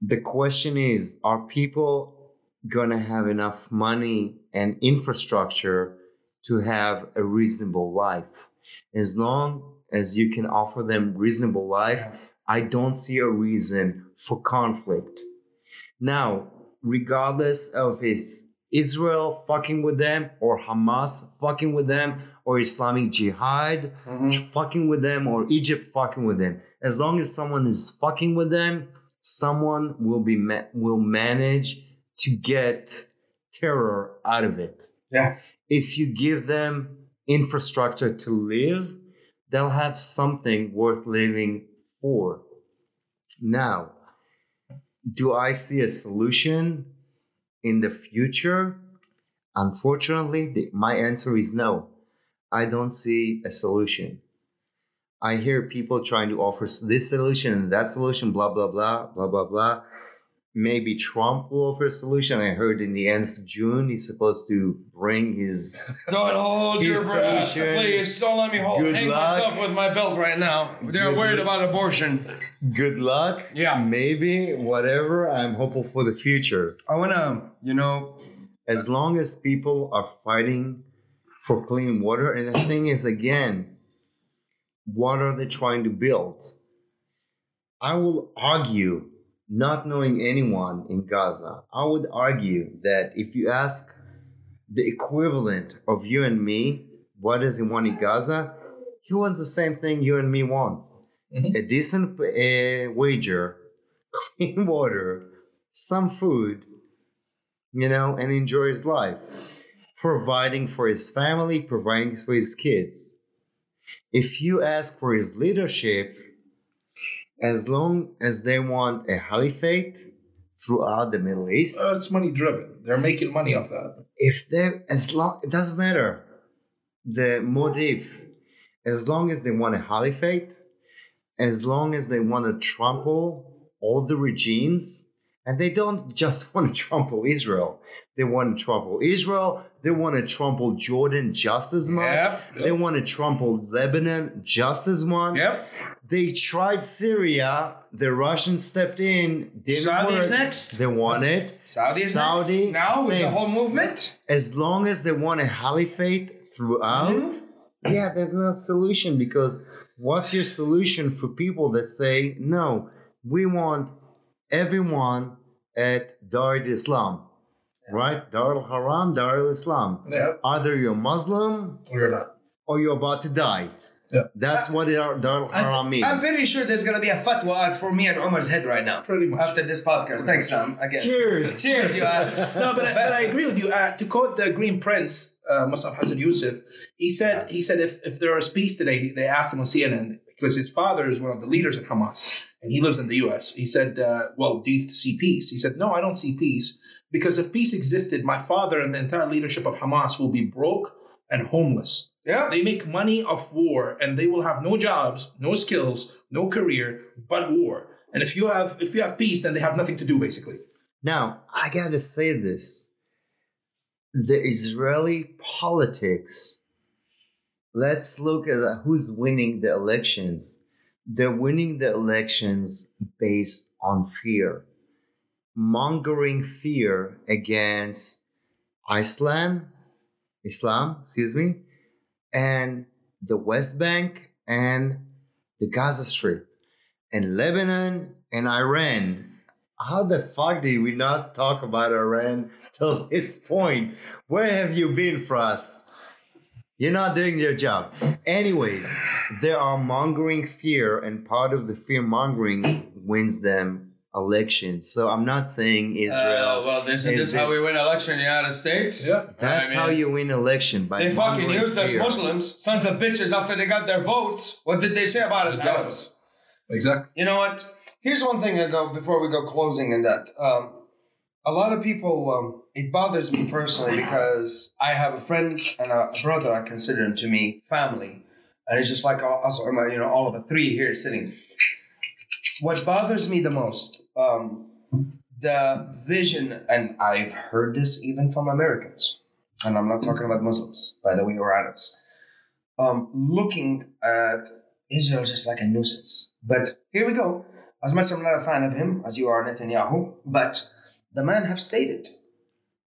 The question is are people going to have enough money and infrastructure to have a reasonable life? As long as you can offer them reasonable life, I don't see a reason for conflict. Now, regardless of it's Israel fucking with them or Hamas fucking with them or Islamic Jihad mm-hmm. fucking with them or Egypt fucking with them. As long as someone is fucking with them, someone will be ma- will manage to get terror out of it. Yeah. If you give them infrastructure to live, they'll have something worth living for. Now, do I see a solution in the future? Unfortunately, the, my answer is no. I don't see a solution. I hear people trying to offer this solution and that solution, blah, blah, blah, blah, blah, blah. Maybe Trump will offer a solution. I heard in the end of June he's supposed to bring his. Don't hold His your breath, solution. please. Don't let me hold. Good hang luck. myself with my belt right now. They're Good worried luck. about abortion. Good luck. Yeah. Maybe, whatever. I'm hopeful for the future. I wanna, you know, As long as people are fighting for clean water, and the thing is, again, what are they trying to build? I will argue, not knowing anyone in Gaza, I would argue that if you ask the equivalent of you and me, what does he want in Gaza? He wants the same thing you and me want Mhm. a decent uh, wager, clean water, some food, you know, and enjoy his life, providing for his family, providing for his kids. If you ask for his leadership, as long as they want a caliphate throughout the Middle East, Uh, it's money driven. They're making money off that. if they as long it doesn't matter the motive as long as they want a caliphate as long as they want to trample all the regimes, and they don't just want to trample Israel, they want to trample Israel, they want to trample Jordan just as much, Yep. they want to trample Lebanon just as much. Yep. They tried Syria, the Russians stepped in, didn't Saudi's work. next. They want it. Saudi is Saudi, next. Now with the same. whole movement. as long as they want a caliphate throughout, Mm-hmm. yeah, there's no solution because what's your solution for people that say, no, we want everyone at Dar al Islam, right? Dar al Haram, Dar al Islam. Yeah. Either you're Muslim or you're not. or you're about to die. Yeah. That's what Dar Dar al Haram means. I'm very sure there's gonna be a fatwa out for me and Omar's head right now. Pretty much. After this podcast. Thanks, Sam. Again. Cheers. Cheers, you no, but I, but I agree with you. Uh, to quote the Green Prince, uh, Mosab Hassan Yousef, he said he said if, if there was peace today, they asked him on CNN because his father is one of the leaders of Hamas and he lives in the U.S. He said, uh, "Well, do you see peace?" He said, "No, I don't see peace because if peace existed, my father and the entire leadership of Hamas will be broke and homeless." Yeah. They make money off war and they will have no jobs, no skills, no career, but war. And if you have if you have peace, then they have nothing to do basically. Now, I gotta say this. The Israeli politics, let's look at who's winning the elections. They're winning the elections based on fear, mongering fear against Islam, Islam, excuse me, and the West Bank and the Gaza Strip and Lebanon and Iran. How the fuck did we not talk about Iran till this point? Where have you been Faraz? You're not doing your job. Anyways, there are mongering fear, and part of the fear mongering wins them elections. So I'm not saying Israel. Uh, well, this is is this how we win election in the United States. Yeah. That's I how you win election by They fucking used us. Muslims, sons of bitches, after they got their votes. What did they say about us? Arabs? Exactly. You know what? Here's one thing I go before we go closing in that. Um, a lot of people, um, it bothers me personally because I have a friend and a brother. I consider him to me family, and it's just like us, you know, all of the three here sitting. What bothers me the most, um, the vision, and I've heard this even from Americans, and I'm not talking about Muslims, by the way, or Arabs. Um, looking at Israel just like a nuisance. But here we go. As much as I'm not a fan of him, as you are Netanyahu, but the man have stated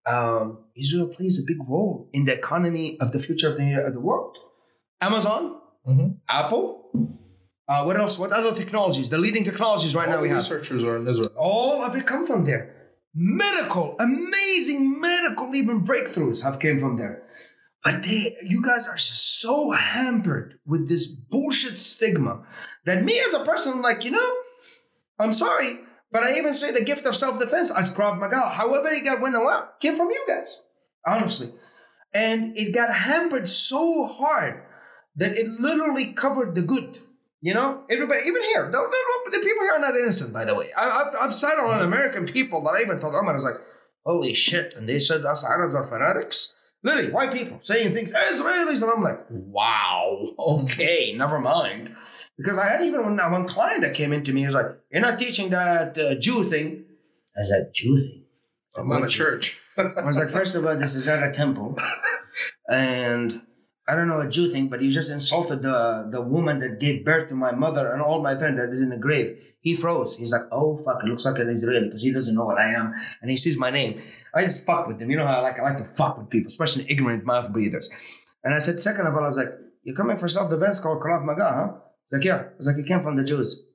um, Israel plays a big role in the economy of the future of the, of the world. Amazon, Mhm. Apple, uh, what else? What other technologies? The leading technologies right now we have. researchers are in Israel. All of it come from there. Medical, amazing medical even breakthroughs have came from there. But they, you guys are so hampered with this bullshit stigma that me as a person, I'm like, you know, I'm sorry, but I even say the gift of self-defense as Krav Maga, however it got went around, came from you guys, honestly. And it got hampered so hard that it literally covered the good. You know, everybody, even here, don't, don't, the people here are not innocent, by the way. I, I've, I've sat on American people that I even told them, I was like, holy shit. And they said us Arabs are fanatics. Literally, white people saying things, Israelis. And I'm like, wow, okay, never mind. Because I had even one, one client that came into me, he was like, you're not teaching that uh, Jew thing. I was like, Jew thing? I'm not a church. I was like, first of all, this is at a temple, and I don't know a Jew thing, but you just insulted the the woman that gave birth to my mother and all my friend that is in the grave. He froze. He's like, oh fuck, it looks like an Israeli because he doesn't know what I am, and he sees my name. I just fuck with them. You know how I like I like to fuck with people, especially ignorant mouth breathers. And I said, second of all, I was like, you're coming for self defense called Krav Maga, huh? He's like, yeah. I was like, you came from the Jews.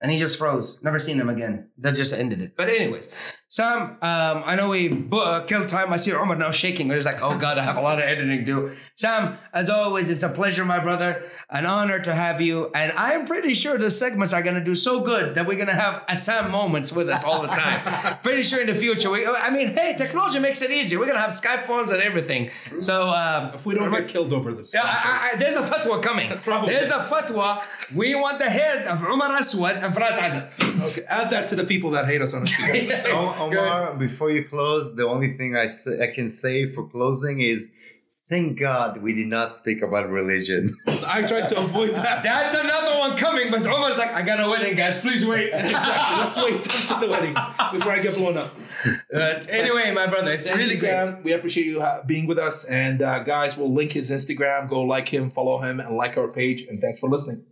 And he just froze. Never seen him again. That just ended it. But anyways, Sam, um, I know we bu- uh, killed time. I see Omar now shaking. He's like, oh God, I have a lot of editing to do. Sam, as always, it's a pleasure, my brother. An honor to have you. And I'm pretty sure the segments are going to do so good that we're going to have Sam moments with us all the time. pretty sure in the future. We, I mean, hey, technology makes it easier. We're going to have Skype phones and everything. So, um, If we don't get killed over this. yeah, I, I, there's a fatwa coming. Probably. There's a fatwa. We want the head of Umar Aswad and Faraz Azad. okay, add that to the people that hate us on Instagram. O- Omar, before you close, the only thing I, say, I can say for closing is Thank God we did not speak about religion. I tried to avoid that. That's another one coming, but Omar's like, I got a wedding, guys. Please wait. exactly. Let's wait until the wedding before I get blown up. But anyway, my brother, it's Thank really you, great. Sam. We appreciate you being with us. And uh, guys, we'll link his Instagram. Go like him, follow him, and like our page. And thanks for listening.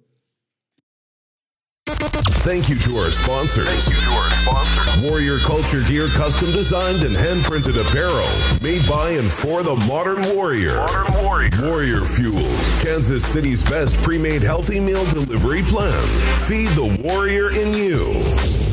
Thank you to our sponsors. Thank you to our sponsors. Warrior Culture Gear custom designed and hand printed apparel made by and for the modern warrior. Modern warrior. Warrior Fuel, Kansas City's best pre-made healthy meal delivery plan. Feed the warrior in you.